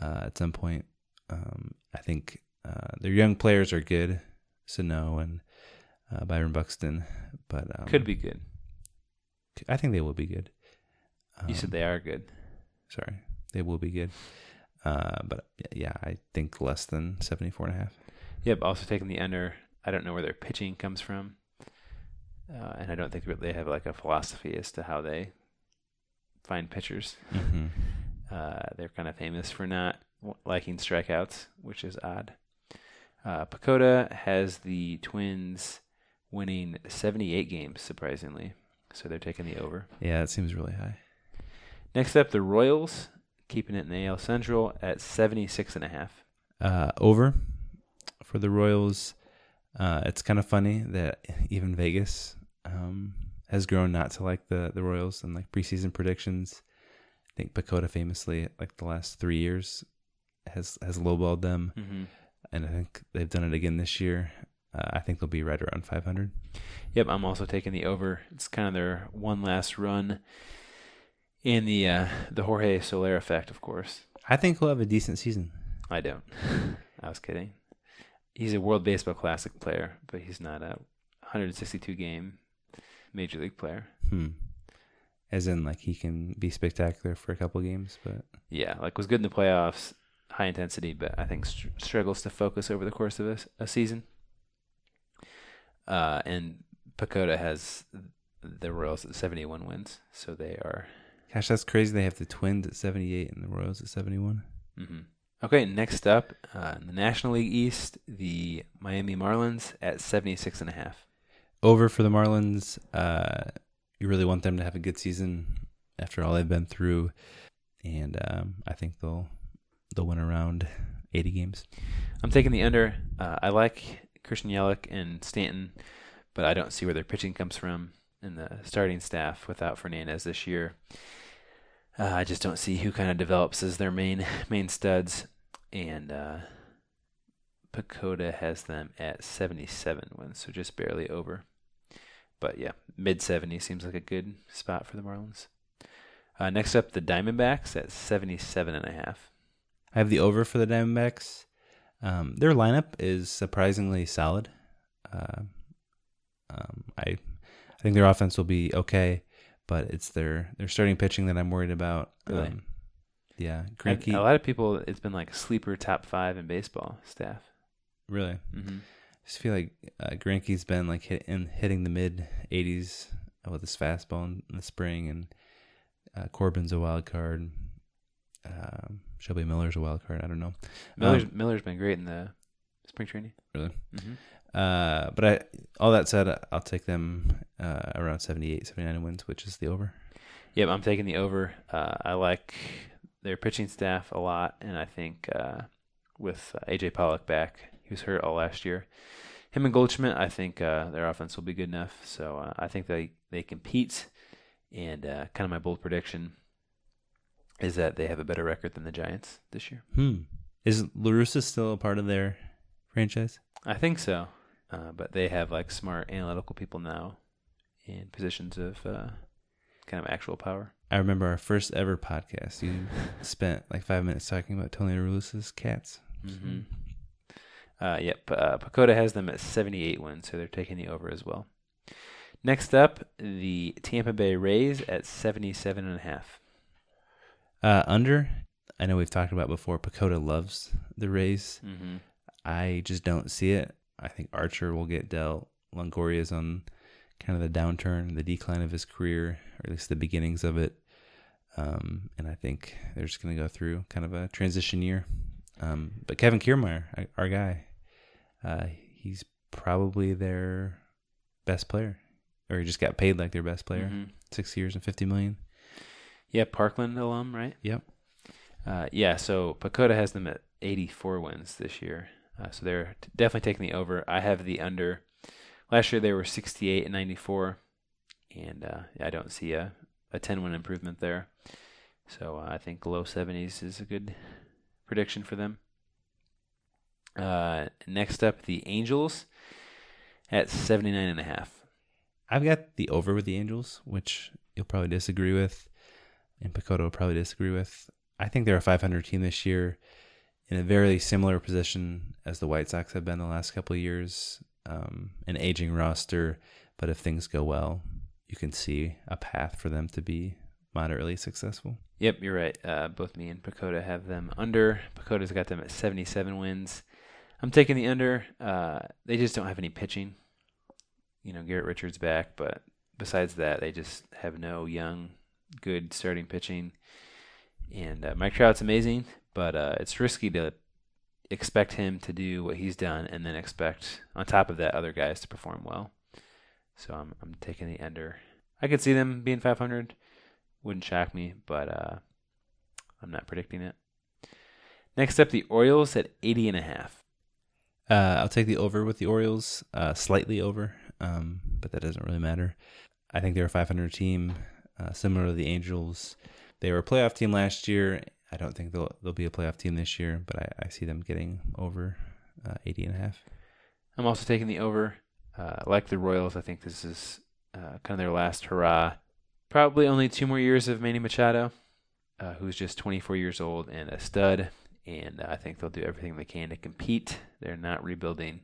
uh, at some point. Um, I think uh, their young players are good, Sano and uh, Byron Buxton, but um, Could be good. I think they will be good. You said Um, they are good. Sorry, they will be good. Uh, but yeah, I think less than 74 and a half. Yep. Also taking the under. I don't know where their pitching comes from, uh, and I don't think they have like a philosophy as to how they find pitchers. Mhm. Uh, they're kind of famous for not liking strikeouts, which is odd. Uh, PECOTA has the Twins winning 78 games, surprisingly, so they're taking the over. Yeah, that seems really high. Next up, the Royals, keeping it in the AL Central at 76 and a half. Uh, over for the Royals. Uh, it's kind of funny that even Vegas um, has grown not to like the, the Royals and like preseason predictions. I think PECOTA famously, like the last three years, has has lowballed them, hmm and I think they've done it again this year. Uh, I think they'll be right around 500. Yep, I'm also taking the over. It's kind of their one last run in the uh, the Jorge Soler effect, of course. I think he'll have a decent season. I don't. I was kidding. He's a World Baseball Classic player, but he's not a 162 game Major League player. Hmm. As in, like he can be spectacular for a couple games, but Yeah, like was good in the playoffs, high intensity, but I think str- struggles to focus over the course of a season. Uh, and PECOTA has the Royals at 71 wins, so they are. gosh, that's crazy. They have the Twins at 78 and the Royals at 71. hmm Okay, next up, uh, in the National League East, the Miami Marlins at 76 and a half. Over for the Marlins. Uh, you really want them to have a good season after all they've been through, and um, I think they'll they'll win around 80 games. I'm taking the under. Uh, I like Christian Yelich and Stanton, but I don't see where their pitching comes from in the starting staff without Fernandez this year. Uh, I just don't see who kind of develops as their main main studs, and uh, PECOTA has them at 77 wins, so just barely over. But yeah, mid 70 seems like a good spot for the Marlins. Uh, next up, the Diamondbacks at 77 and a half. I have the over for the Diamondbacks. Um, their lineup is surprisingly solid. Uh, um, I I think their offense will be okay, but it's their their starting pitching that I'm worried about. Really? Um, yeah, Greinke. A lot of people, it's been like sleeper top five in baseball staff. really, hmm I just feel like uh, Greinke's been like hit, in, hitting the mid 80s with his fastball in the spring, and uh, Corbin's a wild card. Um, Shelby Miller's a wild card. I don't know. Miller's Um, Miller's been great in the spring training. really. hmm Uh, but I, all that said, I'll take them uh, around 78, 79 wins, which is the over. Yep, I'm taking the over. Uh, I like their pitching staff a lot, and I think uh, with uh, AJ Pollock back, he was hurt all last year. Him and Goldschmidt, I think uh, their offense will be good enough. So uh, I think they they compete, and uh, kind of my bold prediction is that they have a better record than the Giants this year. Hmm. Is La Russa still a part of their franchise? I think so, uh, but they have like smart analytical people now in positions of uh, kind of actual power. I remember our first ever podcast. You spent like five minutes talking about Tony La Russa's cats. Mm-hmm. Uh, yep, uh, PECOTA has them at 78 wins, so they're taking the over as well. Next up, the Tampa Bay Rays at 77 and a half. Uh, under, I know we've talked about before. PECOTA loves the Rays. Mm-hmm. I just don't see it. I think Archer will get dealt. Longoria's on kind of the downturn, the decline of his career, or at least the beginnings of it. Um, and I think they're just going to go through kind of a transition year. Um, but Kevin Kiermaier, our- guy, uh, he's probably their best player, or he just got paid like their best player. Mhm. Six years and fifty million. Yeah, Parkland alum, right? Yep. Uh, yeah, so PECOTA has them at 84 wins this year. Uh, so they're t- definitely taking the over. I have the under. Last year they were 68 and 94, and uh, I don't see a, a 10 win improvement there. So uh, I think low 70s is a good prediction for them. Uh, next up, the Angels at 79 and a half. I've got the over with the Angels, which you'll probably disagree with, and PECOTA will probably disagree with. I think they're a 500 team this year, in a very similar position as the White Sox have been the last couple of years. Um, an aging roster, but if things go well, you can see a path for them to be moderately successful. Yep, you're right. Uh, both me and PECOTA have them under. PECOTA's got them at 77 wins. I'm taking the under. Uh, they just don't have any pitching. You know, Garrett Richards back, but besides that, they just have no young, good starting pitching. And uh, Mike Trout's amazing, but uh, it's risky to expect him to do what he's done and then expect, on top of that, other guys to perform well. So I'm I'm taking the under. I could see them being 500 wouldn't shock me, but uh, I'm not predicting it. Next up, the Orioles at 80 and a half. Uh, I'll take the over with the Orioles, uh, slightly over, um, but that doesn't really matter. I think they're a 500 team, uh, similar to the Angels. They were a playoff team last year. I don't think they'll they'll be a playoff team this year, but I, I see them getting over uh, 80 and a half. I'm also taking the over. Uh, like the Royals, I think this is uh, kind of their last hurrah. Probably only two more years of Manny Machado, uh, who's just 24 years old and a stud. And I think they'll do everything they can to compete. They're not rebuilding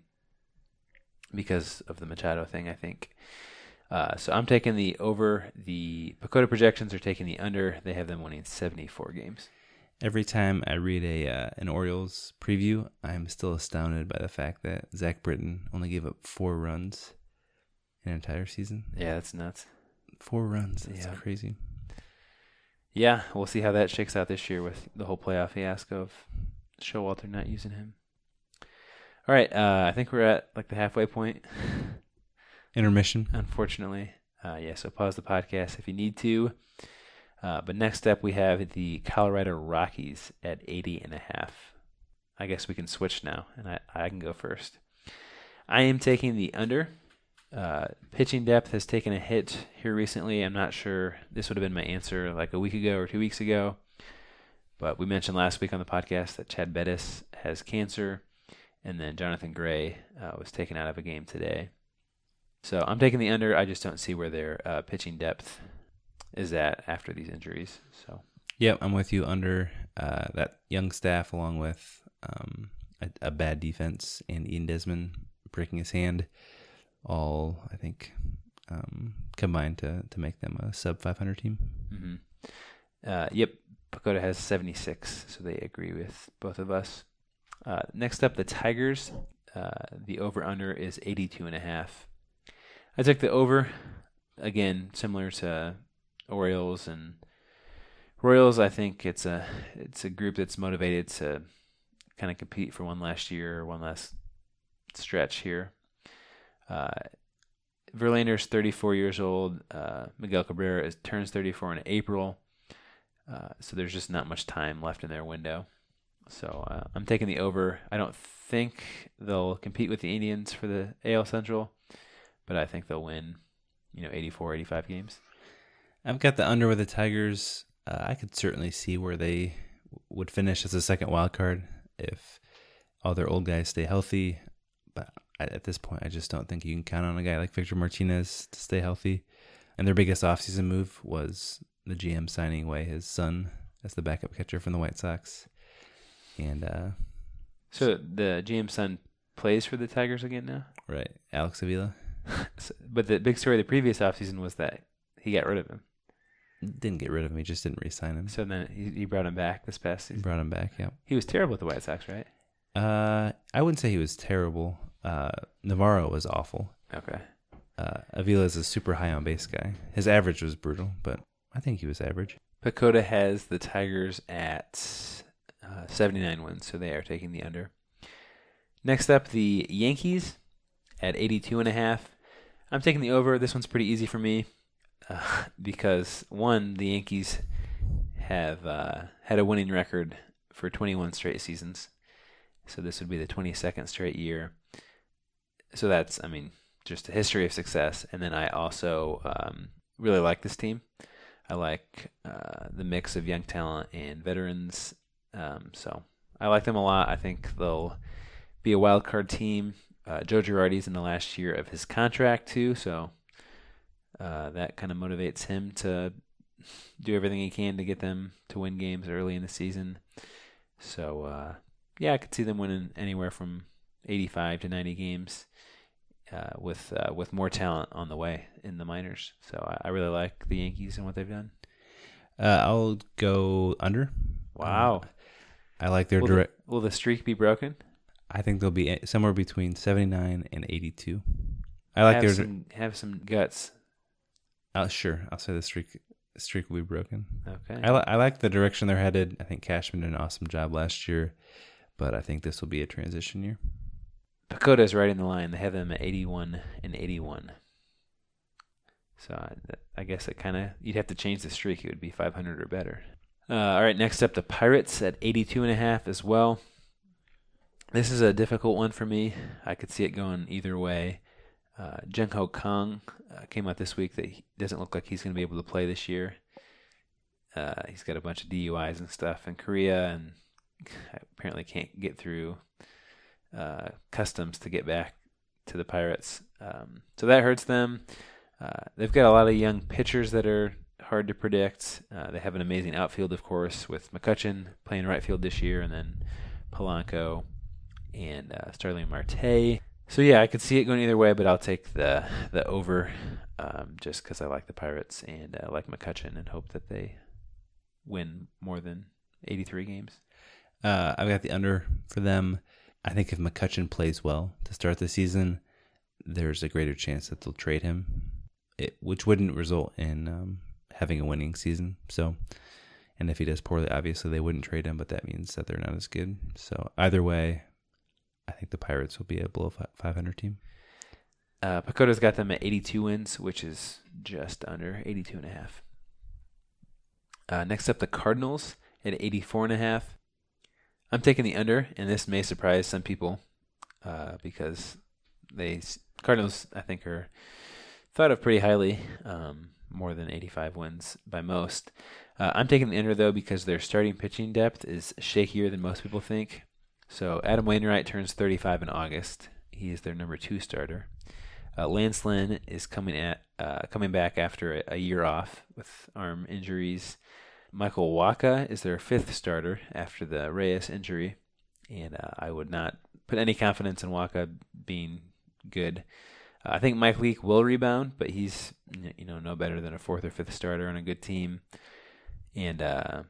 because of the Machado thing, I think. Uh, so I'm taking the over. The PECOTA projections are taking the under. They have them winning 74 games. Every time I read a uh, an Orioles preview, I'm still astounded by the fact that Zach Britton only gave up four runs in an entire season. Yeah, that's nuts. Four runs. That's Yeah. crazy. Yeah, we'll see how that shakes out this year with the whole playoff fiasco of Showalter not using him. All right, uh, I think we're at like the halfway point. Intermission. Unfortunately, uh, yeah. So pause the podcast if you need to. Uh, but next up, we have the Colorado Rockies at 80 and a half. I guess we can switch now, and I, I can go first. I am taking the under. Uh, pitching depth has taken a hit here recently. I'm not sure this would have been my answer like a week ago or two weeks ago. But we mentioned last week on the podcast that Chad Bettis has cancer, and then Jonathan Gray uh, was taken out of a game today. So I'm taking the under. I just don't see where their uh, pitching depth is at after these injuries. So Yep, I'm with you. Under uh, that young staff, along with um, a, a bad defense and Ian Desmond breaking his hand, all I think um, combined to to make them a sub 500 team. hmm Uh, yep, PECOTA has 76, so they agree with both of us. Uh, next up, the Tigers. Uh, the over under is 82 and a half. I took the over. Again, similar to Orioles and Royals. I think it's a it's a group that's motivated to kind of compete for one last year or one last stretch here. Uh, Verlander's 34 years old. Uh, Miguel Cabrera is, turns 34 in April. Uh, so there's just not much time left in their window. So uh, I'm taking the over. I don't think they'll compete with the Indians for the AL Central, but I think they'll win, you know, 84, 85 games. I've got the under with the Tigers. Uh, I could certainly see where they would finish as a second wild card if all their old guys stay healthy. But at this point, I just don't think you can count on a guy like Victor Martinez to stay healthy. And their biggest offseason move was the GM signing away his son as the backup catcher from the White Sox. And uh, So the GM son plays for the Tigers again now. right, Alex Avila So- but the big story of the previous offseason was that he got rid of him. didn't get rid of him; he just didn't re-sign him. So then he, he brought him back this past He season. brought him back. Yep. He was terrible with the White Sox, right? Uh, I wouldn't say he was terrible. Uh, Navarro was awful. Okay. Uh, Avila is a super high on base guy. His average was brutal, but I think he was average. PECOTA has the Tigers at uh, 79 wins, so they are taking the under. Next up, the Yankees at 82 and a half. I'm taking the over. This one's pretty easy for me uh, because one, the Yankees have uh, had a winning record for 21 straight seasons, so this would be the 22nd straight year. So that's, I mean, just a history of success. And then I also um, really like this team. I like uh, the mix of young talent and veterans. Um, so I like them a lot. I think they'll be a wild card team. Uh, Joe Girardi's in the last year of his contract too, so uh, that kind of motivates him to do everything he can to get them to win games early in the season. So uh, yeah, I could see them winning anywhere from 85 to 90 games. Uh, with uh, with more talent on the way in the minors, so I, I really like the Yankees and what they've done. Uh, I'll go under. Wow. I like their Will the, direct. will the streak be broken? I think they'll be somewhere between 79 and 82. I like have their. some, have some guts. Uh, sure, I'll say the streak streak will be broken. Okay. I, li- I like the direction they're headed. I think Cashman did an awesome job last year, but I think this will be a transition year. PECOTA's right in the line. They have them at 81 and 81. So I, I guess it kind of you'd have to change the streak. It would be 500 or better. Uh, all right, next up the Pirates at 82 and a half as well. This is a difficult one for me. I could see it going either way. Uh, Jung Ho Kang uh, came out this week that he doesn't look like he's going to be able to play this year. Uh, he's got a bunch of DUIs and stuff in Korea, and apparently can't get through uh, customs to get back to the Pirates. Um, so that hurts them. Uh, they've got a lot of young pitchers that are hard to predict. Uh, they have an amazing outfield, of course, with McCutchen playing right field this year, and then Polanco and uh, Starling Marte. So yeah, I could see it going either way, but I'll take the the over um, just because I like the Pirates and I like McCutchen and hope that they win more than 83 games. Uh, I've got the under for them. I think if McCutchen plays well to start the season, there's a greater chance that they'll trade him, it, which wouldn't result in um, having a winning season. So, and if he does poorly, obviously they wouldn't trade him, but that means that they're not as good. So either way, I think the Pirates will be a below 500 team. Uh, PECOTA's got them at 82 wins, which is just under 82 and a half. Uh, next up, the Cardinals at 84 and a half. I'm taking the under, and this may surprise some people uh, because they Cardinals I think are thought of pretty highly, um, more than 85 wins by most. Uh, I'm taking the under though because their starting pitching depth is shakier than most people think. So Adam Wainwright turns 35 in August. He is their number two starter. Uh, Lance Lynn is coming at uh, coming back after a, a, year off with arm injuries. Michael Wacha is their fifth starter after the Reyes injury, and uh, I would not put any confidence in Wacha being good. Uh, I think Mike Leake will rebound, but he's you know no better than a fourth or fifth starter on a good team. And uh,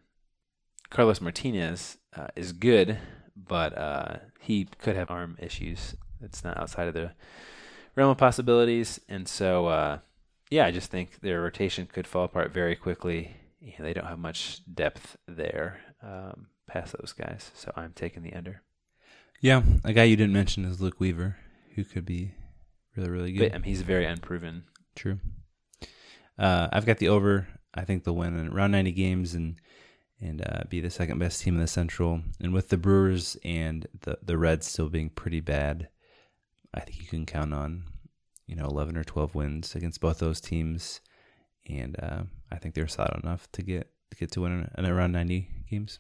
Carlos Martinez uh, is good, but uh, he could have arm issues. It's not outside of the realm of possibilities, and so uh, yeah, I just think their rotation could fall apart very quickly. Yeah, they don't have much depth there um, past those guys, so I'm taking the under. Yeah, a guy you didn't mention is Luke Weaver, who could be really, really good. But, um, he's very unproven. True. Uh, I've got the over. I think they'll win around 90 games and and uh, be the second best team in the Central. And with the Brewers and the the Reds still being pretty bad, I think you can count on you know 11 or 12 wins against both those teams. And uh, I think they're solid enough to get to get to win in around 90 games.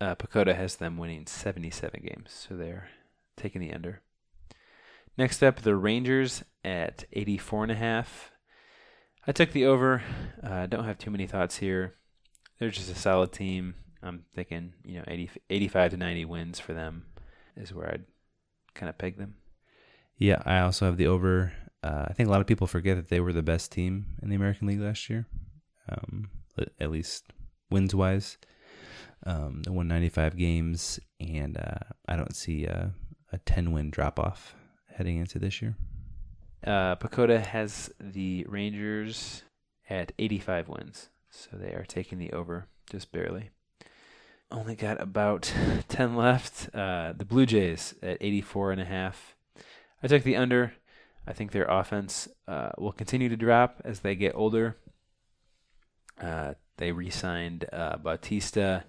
Uh, has them winning 77 games, so they're taking the under. Next up, the Rangers at 84 and a half. I took the over. I uh, don't have too many thoughts here. They're just a solid team. I'm thinking, you know, 80, 85 to 90 wins for them is where I'd kind of peg them. Yeah, I also have the over. Uh, I think a lot of people forget that they were the best team in the American League last year, um, at least wins wise. Um, they won 95 games, and uh, I don't see a, a 10 win drop off heading into this year. Uh, PECOTA has the Rangers at 85 wins, so they are taking the over just barely. Only got about 10 left. Uh, the Blue Jays at 84 and a half. I took the under. I think their offense uh, will continue to drop as they get older. Uh, they re-signed uh, Bautista.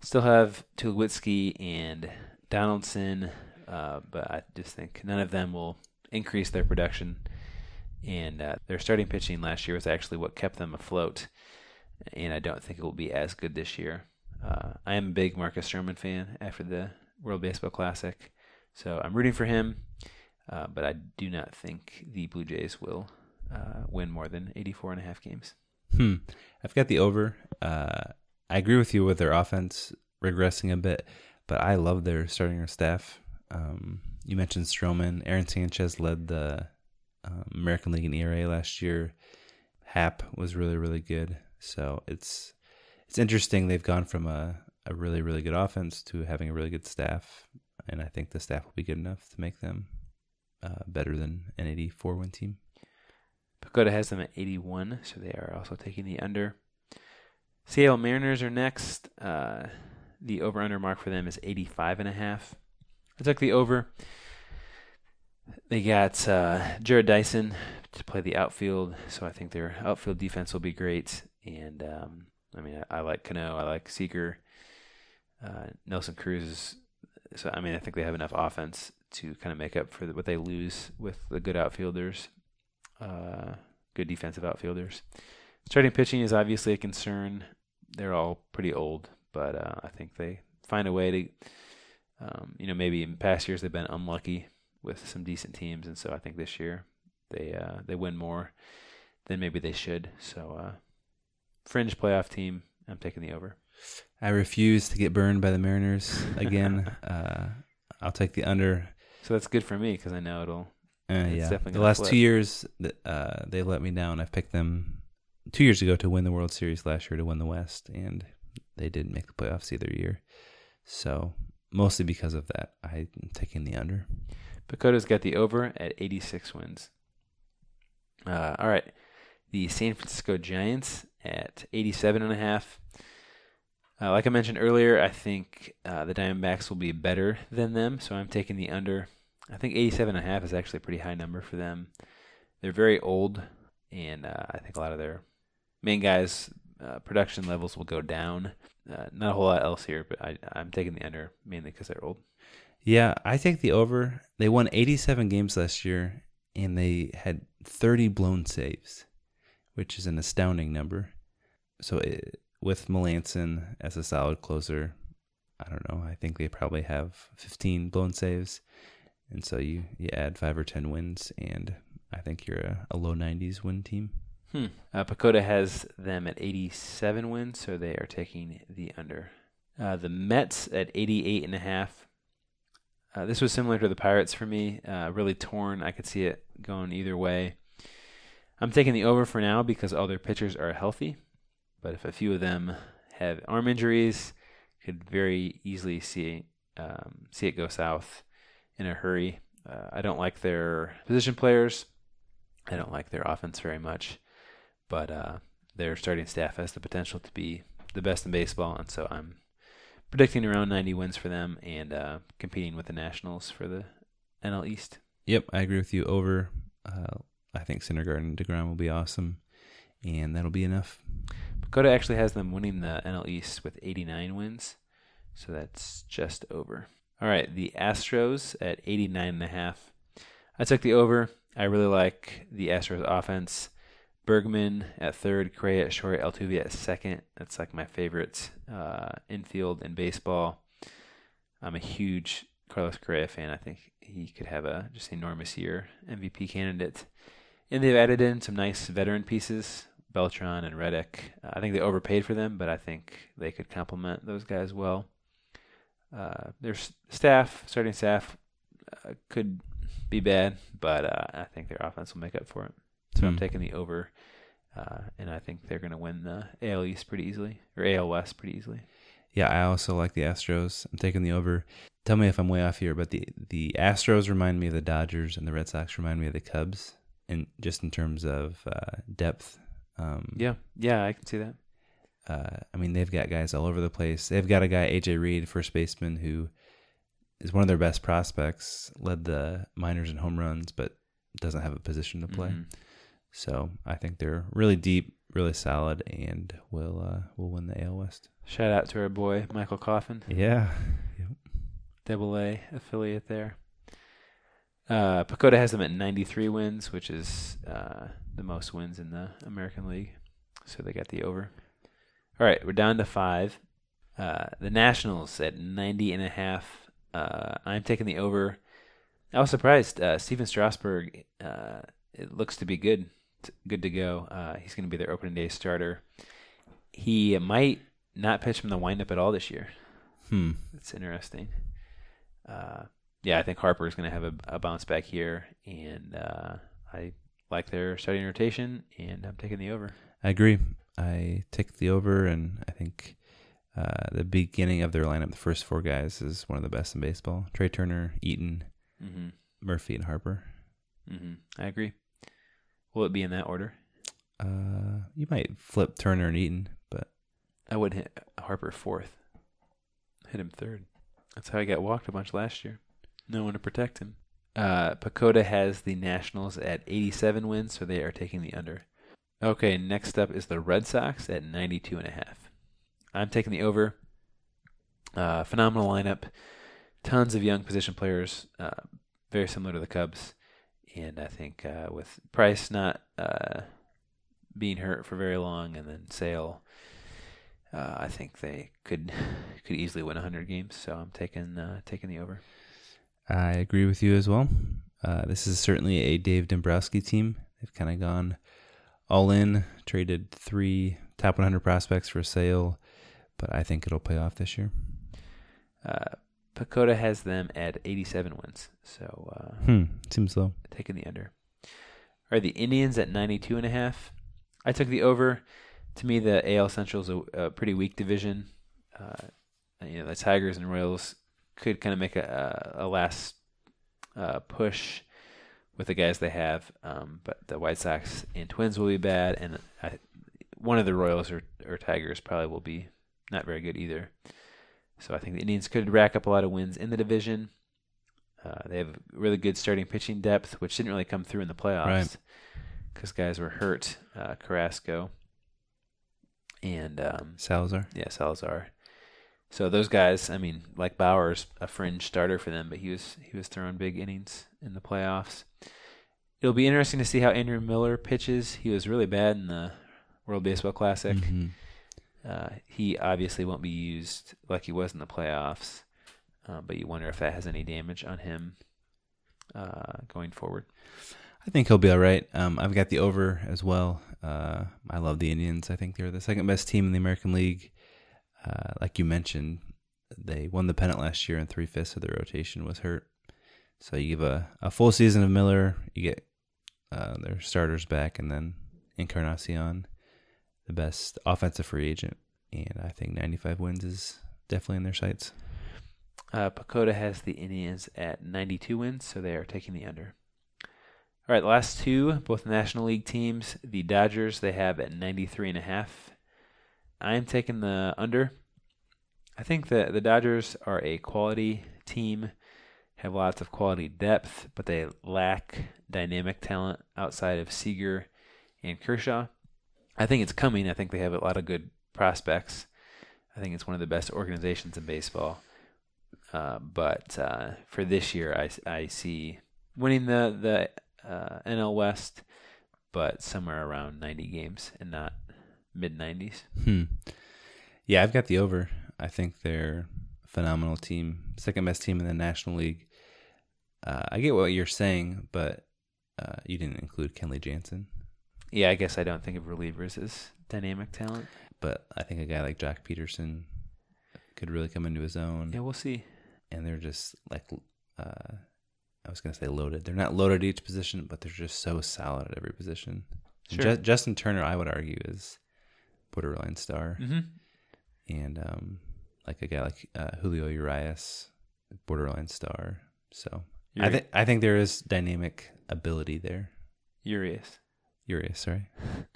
Still have Tulowitzki and Donaldson, uh, but I just think none of them will increase their production. And uh, their starting pitching last year was actually what kept them afloat. And I don't think it will be as good this year. Uh, I am a big Marcus Stroman fan after the World Baseball Classic, so I'm rooting for him. Uh, but I do not think the Blue Jays will uh, win more than 84 and a half games. Hmm. I've got the over. Uh, I agree with you with their offense regressing a bit, but I love their starting staff. Um, you mentioned Stroman. Aaron Sanchez led the um, American League in ERA last year. Happ was really, really good. So it's it's interesting. They've gone from a, a really, really good offense to having a really good staff, and I think the staff will be good enough to make them uh, better than an 84 win team. PECOTA has them at 81, so they are also taking the under. Seattle Mariners are next. Uh, the over under mark for them is 85 and a half. I took the over. They got uh, Jarrod Dyson to play the outfield, so I think their outfield defense will be great. And um, I mean, I, I, like Cano, I like Seager, uh, Nelson Cruz. Is, so I mean, I think they have enough offense to kind of make up for the, what they lose with the good outfielders, uh, good defensive outfielders. Starting pitching is obviously a concern. They're all pretty old, but uh, I think they find a way to, um, you know, maybe in past years they've been unlucky with some decent teams, and so I think this year they uh, they win more than maybe they should. So, uh, fringe playoff team. I'm taking the over. I refuse to get burned by the Mariners again. uh, I'll take the under. So that's good for me because I know it'll. Uh, yeah, definitely the last flip. two years, uh, they let me down. I've picked them two years ago to win the World Series, last year to win the West, and they didn't make the playoffs either year. So mostly because of that, I'm taking the under. PECOTA's got the over at 86 wins. Uh, all right. The San Francisco Giants at 87 and a half. Uh, like I mentioned earlier, I think uh, the Diamondbacks will be better than them, so I'm taking the under. I think 87 and a half is actually a pretty high number for them. They're very old, and uh, I think a lot of their main guys' uh, production levels will go down. Uh, not a whole lot else here, but I, I'm taking the under mainly because they're old. Yeah, I take the over. They won 87 games last year, and they had 30 blown saves, which is an astounding number. So it, with Melancon as a solid closer, I don't know. I think they probably have 15 blown saves, and so you you add five or 10 wins, and I think you're a, a low 90s win team. Hmm. Uh, has them at 87 wins, so they are taking the under. Uh, the Mets at 88 and a half. Uh, this was similar to the Pirates for me. Uh, really torn. I could see it going either way. I'm taking the over for now because all their pitchers are healthy, but if a few of them have arm injuries, could very easily see um, see it go south in a hurry. Uh, I don't like their position players. I don't like their offense very much but uh, their starting staff has the potential to be the best in baseball, and so I'm predicting around 90 wins for them and uh, competing with the Nationals for the NL East. Yep, I agree with you. Over. Uh, I think Syndergaard and Degrom will be awesome, and that'll be enough. PECOTA actually has them winning the NL East with 89 wins, so that's just over. All right, the Astros at 89 and a half. I took the over. I really like the Astros offense. Bregman at third, Correa at short, Altuve at second. That's like my favorite uh, infield in baseball. I'm a huge Carlos Correa fan. I think he could have a just enormous year, MVP candidate. And they've added in some nice veteran pieces, Beltran and Reddick. Uh, I think they overpaid for them, but I think they could complement those guys well. Uh, their s- staff, starting staff, uh, could be bad, but uh, I think their offense will make up for it. So I'm Hmm. taking the over, uh, and I think they're going to win the AL East pretty easily, or AL West pretty easily. Yeah, I also like the Astros. I'm taking the over. Tell me if I'm way off here, but the the Astros remind me of the Dodgers, and the Red Sox remind me of the Cubs, and just in terms of uh, depth. Um, Yeah, yeah, I can see that. uh, I mean, they've got guys all over the place. They've got a guy, AJ Reed, first baseman, who is one of their best prospects. Led the minors in home runs, but doesn't have a position to play. Mhm. So I think they're really deep, really solid, and will uh, will win the AL West. Shout out to our boy Michael Coffin. Yeah. Double A affiliate there. Uh, PECOTA has them at 93 wins, which is uh, the most wins in the American League. So they got the over. All right, we're down to five. Uh, the Nationals at 90 and a half. Uh, I'm taking the over. I was surprised. Uh, Stephen Strasburg, uh, it looks to be good, t- good to go. Uh, he's going to be their opening day starter. He might not pitch from the windup at all this year. Hmm. It's interesting. Yeah, I think Harper is going to have a, a bounce back here, and uh, I like their starting rotation, and I'm taking the over. I agree. I take the over, and I think uh, the beginning of their lineup, the first four guys, is one of the best in baseball. Trea Turner, Eaton, Mm-hmm. Murphy, and Harper. Mm-hmm. I agree. Will it be in that order? Uh, you might flip Turner and Eaton, but I would hit Harper fourth. Hit him third. That's how he got walked a bunch last year. No one to protect him. Uh, PECOTA has the Nationals at 87 wins, so they are taking the under. Okay, next up is the Red Sox at 92 and a half. I'm taking the over. Uh, phenomenal lineup. Tons of young position players, uh, very similar to the Cubs. And I think uh, with Price not uh, being hurt for very long, and then Sale. Uh, I think they could could easily win 100 games, so I'm taking uh, taking the over. I agree with you as well. Uh, this is certainly a Dave Dombrowski team. They've kind of gone all in, traded three top 100 prospects for a Sale, but I think it'll pay off this year. Uh, PECOTA has them at 87 wins, so uh, Hmm, seems low. taking the under. Right, the Indians at 92 and a half. I took the over. To me, the AL Central is a, a pretty weak division. Uh, you know, the Tigers and Royals could kind of make a, a, a last uh, push with the guys they have, um, but the White Sox and Twins will be bad, and I, one of the Royals or, or Tigers probably will be not very good either. So I think the Indians could rack up a lot of wins in the division. Uh, they have really good starting pitching depth, which didn't really come through in the playoffs Right. because guys were hurt. Uh, Carrasco and um, Salazar. yeah, Salazar. So those guys, I mean, like Bauer's a fringe starter for them, but he was he was throwing big innings in the playoffs. It'll be interesting to see how Andrew Miller pitches. He was really bad in the World Baseball Classic. Mhm. Uh, he obviously won't be used like he was in the playoffs, uh, but you wonder if that has any damage on him uh, going forward. I think he'll be all right. Um, I've got the over as well. Uh, I love the Indians. I think they're the second best team in the American League. Uh, like you mentioned, they won the pennant last year, and three fifths of their rotation was hurt. So you give a, a full season of Miller, you get uh, their starters back, and then Encarnacion, the best offensive free agent. And I think 95 wins is definitely in their sights. Uh, PECOTA has the Indians at 92 wins, so they are taking the under. All right, last two, both National League teams. The Dodgers they have at 93 and a half. I am taking the under. I think that the Dodgers are a quality team, have lots of quality depth, but they lack dynamic talent outside of Seager and Kershaw. I think it's coming. I think they have a lot of good prospects. I think it's one of the best organizations in baseball. Uh, but uh, for this year, I, I see winning the the uh, NL West, but somewhere around 90 games and not mid 90s. Hmm. Yeah, I've got the over. I think they're a phenomenal team, second best team in the National League. Uh, I get what you're saying, but uh, you didn't include Kenley Jansen. Yeah, I guess I don't think of relievers as dynamic talent. But I think a guy like Joc Pederson could really come into his own. Yeah, we'll see. And they're just like, uh, I was going to say loaded. They're not loaded at each position, but they're just so solid at every position. Sure. Ju- Justin Turner, I would argue, is borderline star. Mm-hmm. and um, like a guy like uh, Julio Urias, borderline star. So I think I think there is dynamic ability there. Urias. Urias, sorry.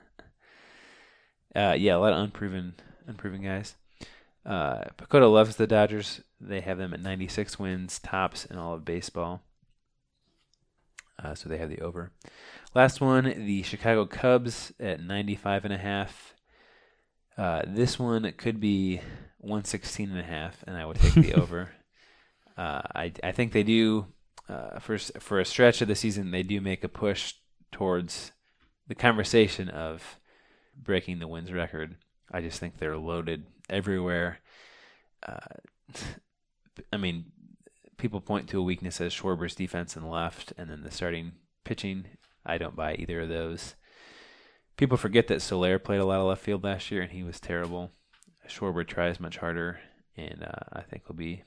Uh, yeah, a lot of unproven unproven guys. Uh, PECOTA loves the Dodgers. They have them at 96 wins, tops in all of baseball. Uh, so they have the over. Last one, the Chicago Cubs at 95 and a half. Uh, this one could be 116 and a half, and I would take the over. Uh, I I think they do uh, for for a stretch of the season they do make a push towards the conversation of breaking the wins record. I just think they're loaded everywhere. Uh, I mean, people point to a weakness as Schwarber's defense and left, and then the starting pitching. I don't buy either of those. People forget that Soler played a lot of left field last year, and he was terrible. Schwarber tries much harder, and uh, I think will be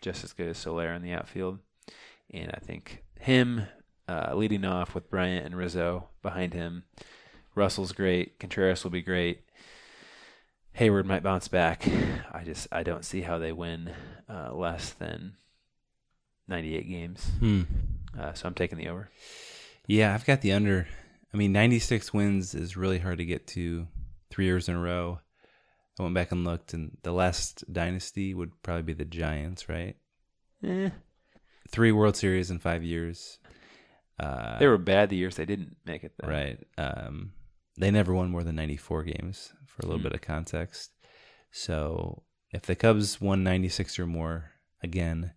just as good as Soler in the outfield. And I think him uh, leading off with Bryant and Rizzo behind him. Russell's great. Contreras will be great. Hayward might bounce back. I just I don't see how they win uh, less than 98 games. Hmm. Uh, so I'm taking the over. Yeah, I've got the under. I mean, 96 wins is really hard to get to three years in a row. I went back and looked, and the last dynasty would probably be the Giants, right? Eh, Three World Series in five years. Uh, they were bad the years they didn't make it. Though. Right. Um, they never won more than 94 games for a little Hmm. bit of context. So if the Cubs won 96 or more again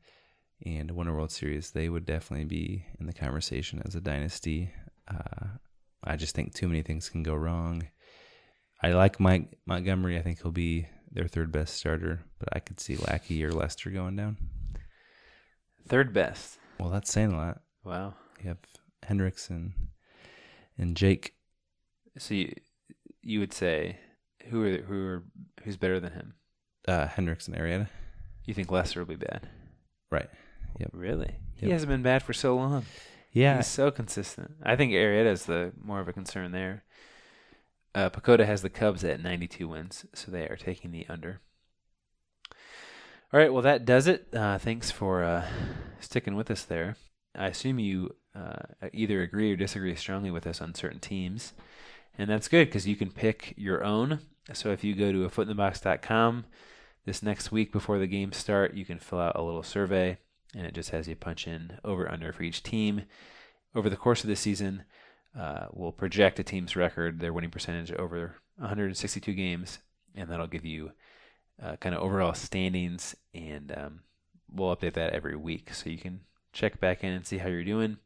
and won a World Series, they would definitely be in the conversation as a dynasty. Uh, I just think too many things can go wrong. I like Mike Montgomery. I think he'll be their third best starter, but I could see Lackey or Lester going down. Third best. Well, that's saying a lot. Wow. You have Hendricks and and Jake. So you you would say who are who are who's better than him? Uh, Hendricks and Arrieta. You think Lester will be bad? Right. Yep. Really? He hasn't been bad for so long. Yeah. He's so consistent. I think Arrieta is the more of a concern there. Uh, PECOTA has the Cubs at 92 wins, so they are taking the under. All right, well that does it. Uh, thanks for uh, sticking with us there. I assume you uh, either agree or disagree strongly with us on certain teams, and that's good because you can pick your own. So if you go to a footinthebox.com this next week before the games start, you can fill out a little survey, and it just has you punch in over under for each team. Over the course of the season, uh, we'll project a team's record, their winning percentage over 162 games, and that'll give you uh, kind of overall standings, and um, we'll update that every week so you can check back in and see how you're doing.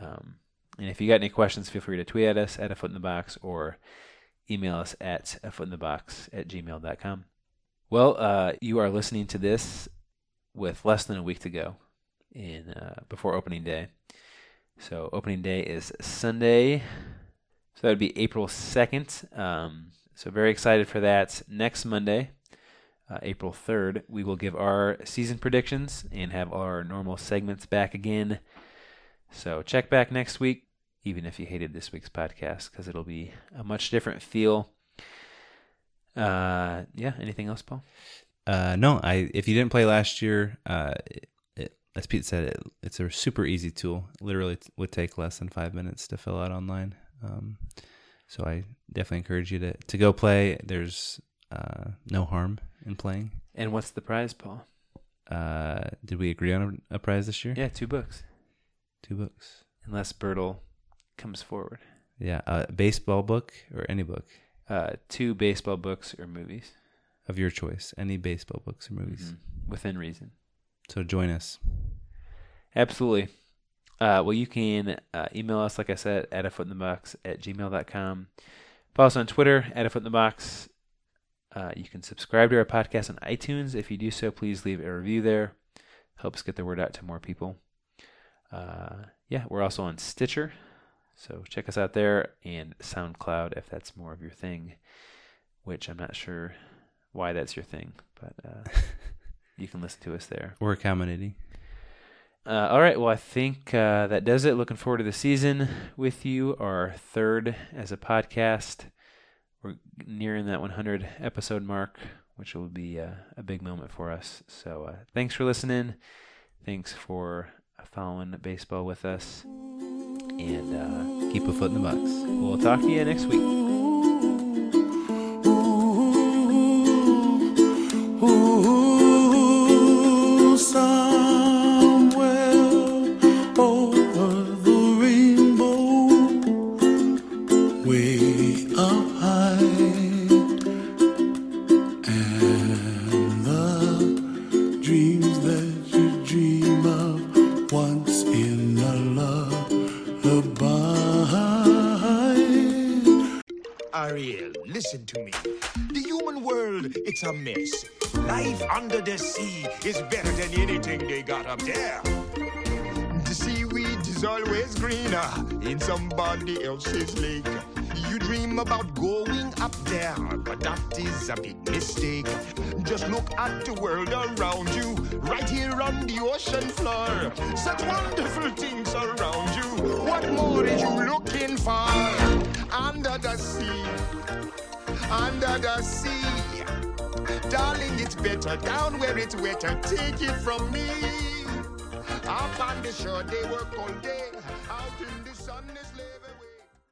Um, and if you got any questions, feel free to tweet at us at a foot in the box or email us at a foot in the box at gmail.com. Well, uh, you are listening to this with less than a week to go in uh, before opening day. So opening day is Sunday. So that would be April 2nd. Um, so very excited for that. Next Monday, uh, April 3rd, we will give our season predictions and have our normal segments back again. So check back next week, even if you hated this week's podcast, because it'll be a much different feel. Uh, yeah. Anything else, Paul? Uh, no, I if you didn't play last year, uh, it, it, as Pete said, it, it's a super easy tool. Literally, it would take less than five minutes to fill out online. Um, so I definitely encourage you to to go play. There's uh, no harm in playing. And what's the prize, Paul? Uh, did we agree on a, a prize this year? Yeah, two books. Two books. Unless Bertle comes forward. Yeah, a baseball book or any book Uh, two baseball books or movies of your choice. Any baseball books or movies. Mhm. within reason. So join us. Absolutely. Uh, well, you can uh, email us, like I said, at a foot in the box at gmail.com. Follow us on Twitter, at a foot in the box. Uh, you can subscribe to our podcast on iTunes. If you do so, please leave a review there. Helps get the word out to more people. Uh, yeah, we're also on Stitcher. So check us out there and SoundCloud if that's more of your thing, which I'm not sure why that's your thing, but uh, you can listen to us there. We're accommodating. Uh, all right. Well, I think uh, that does it. Looking forward to the season with you. Our third as a podcast. We're nearing that 100 episode mark, which will be uh, a big moment for us. So uh, thanks for listening. Thanks for following baseball with us. And uh, Keep a foot in the box. we'll talk to you next week. Ariel, listen to me. The human world, it's a mess. Under the sea is better than anything they got up there. The seaweed is always greener in somebody else's lake. You dream about going up there, but that is a big mistake. Just look at the world around you, right here on the ocean floor. Such wonderful things around you. What more are you looking for? Under the sea, under the sea. Darling, it's better down where it's wetter. Take it from me. Up on the shore, they work all day. Out in the sun, slave away.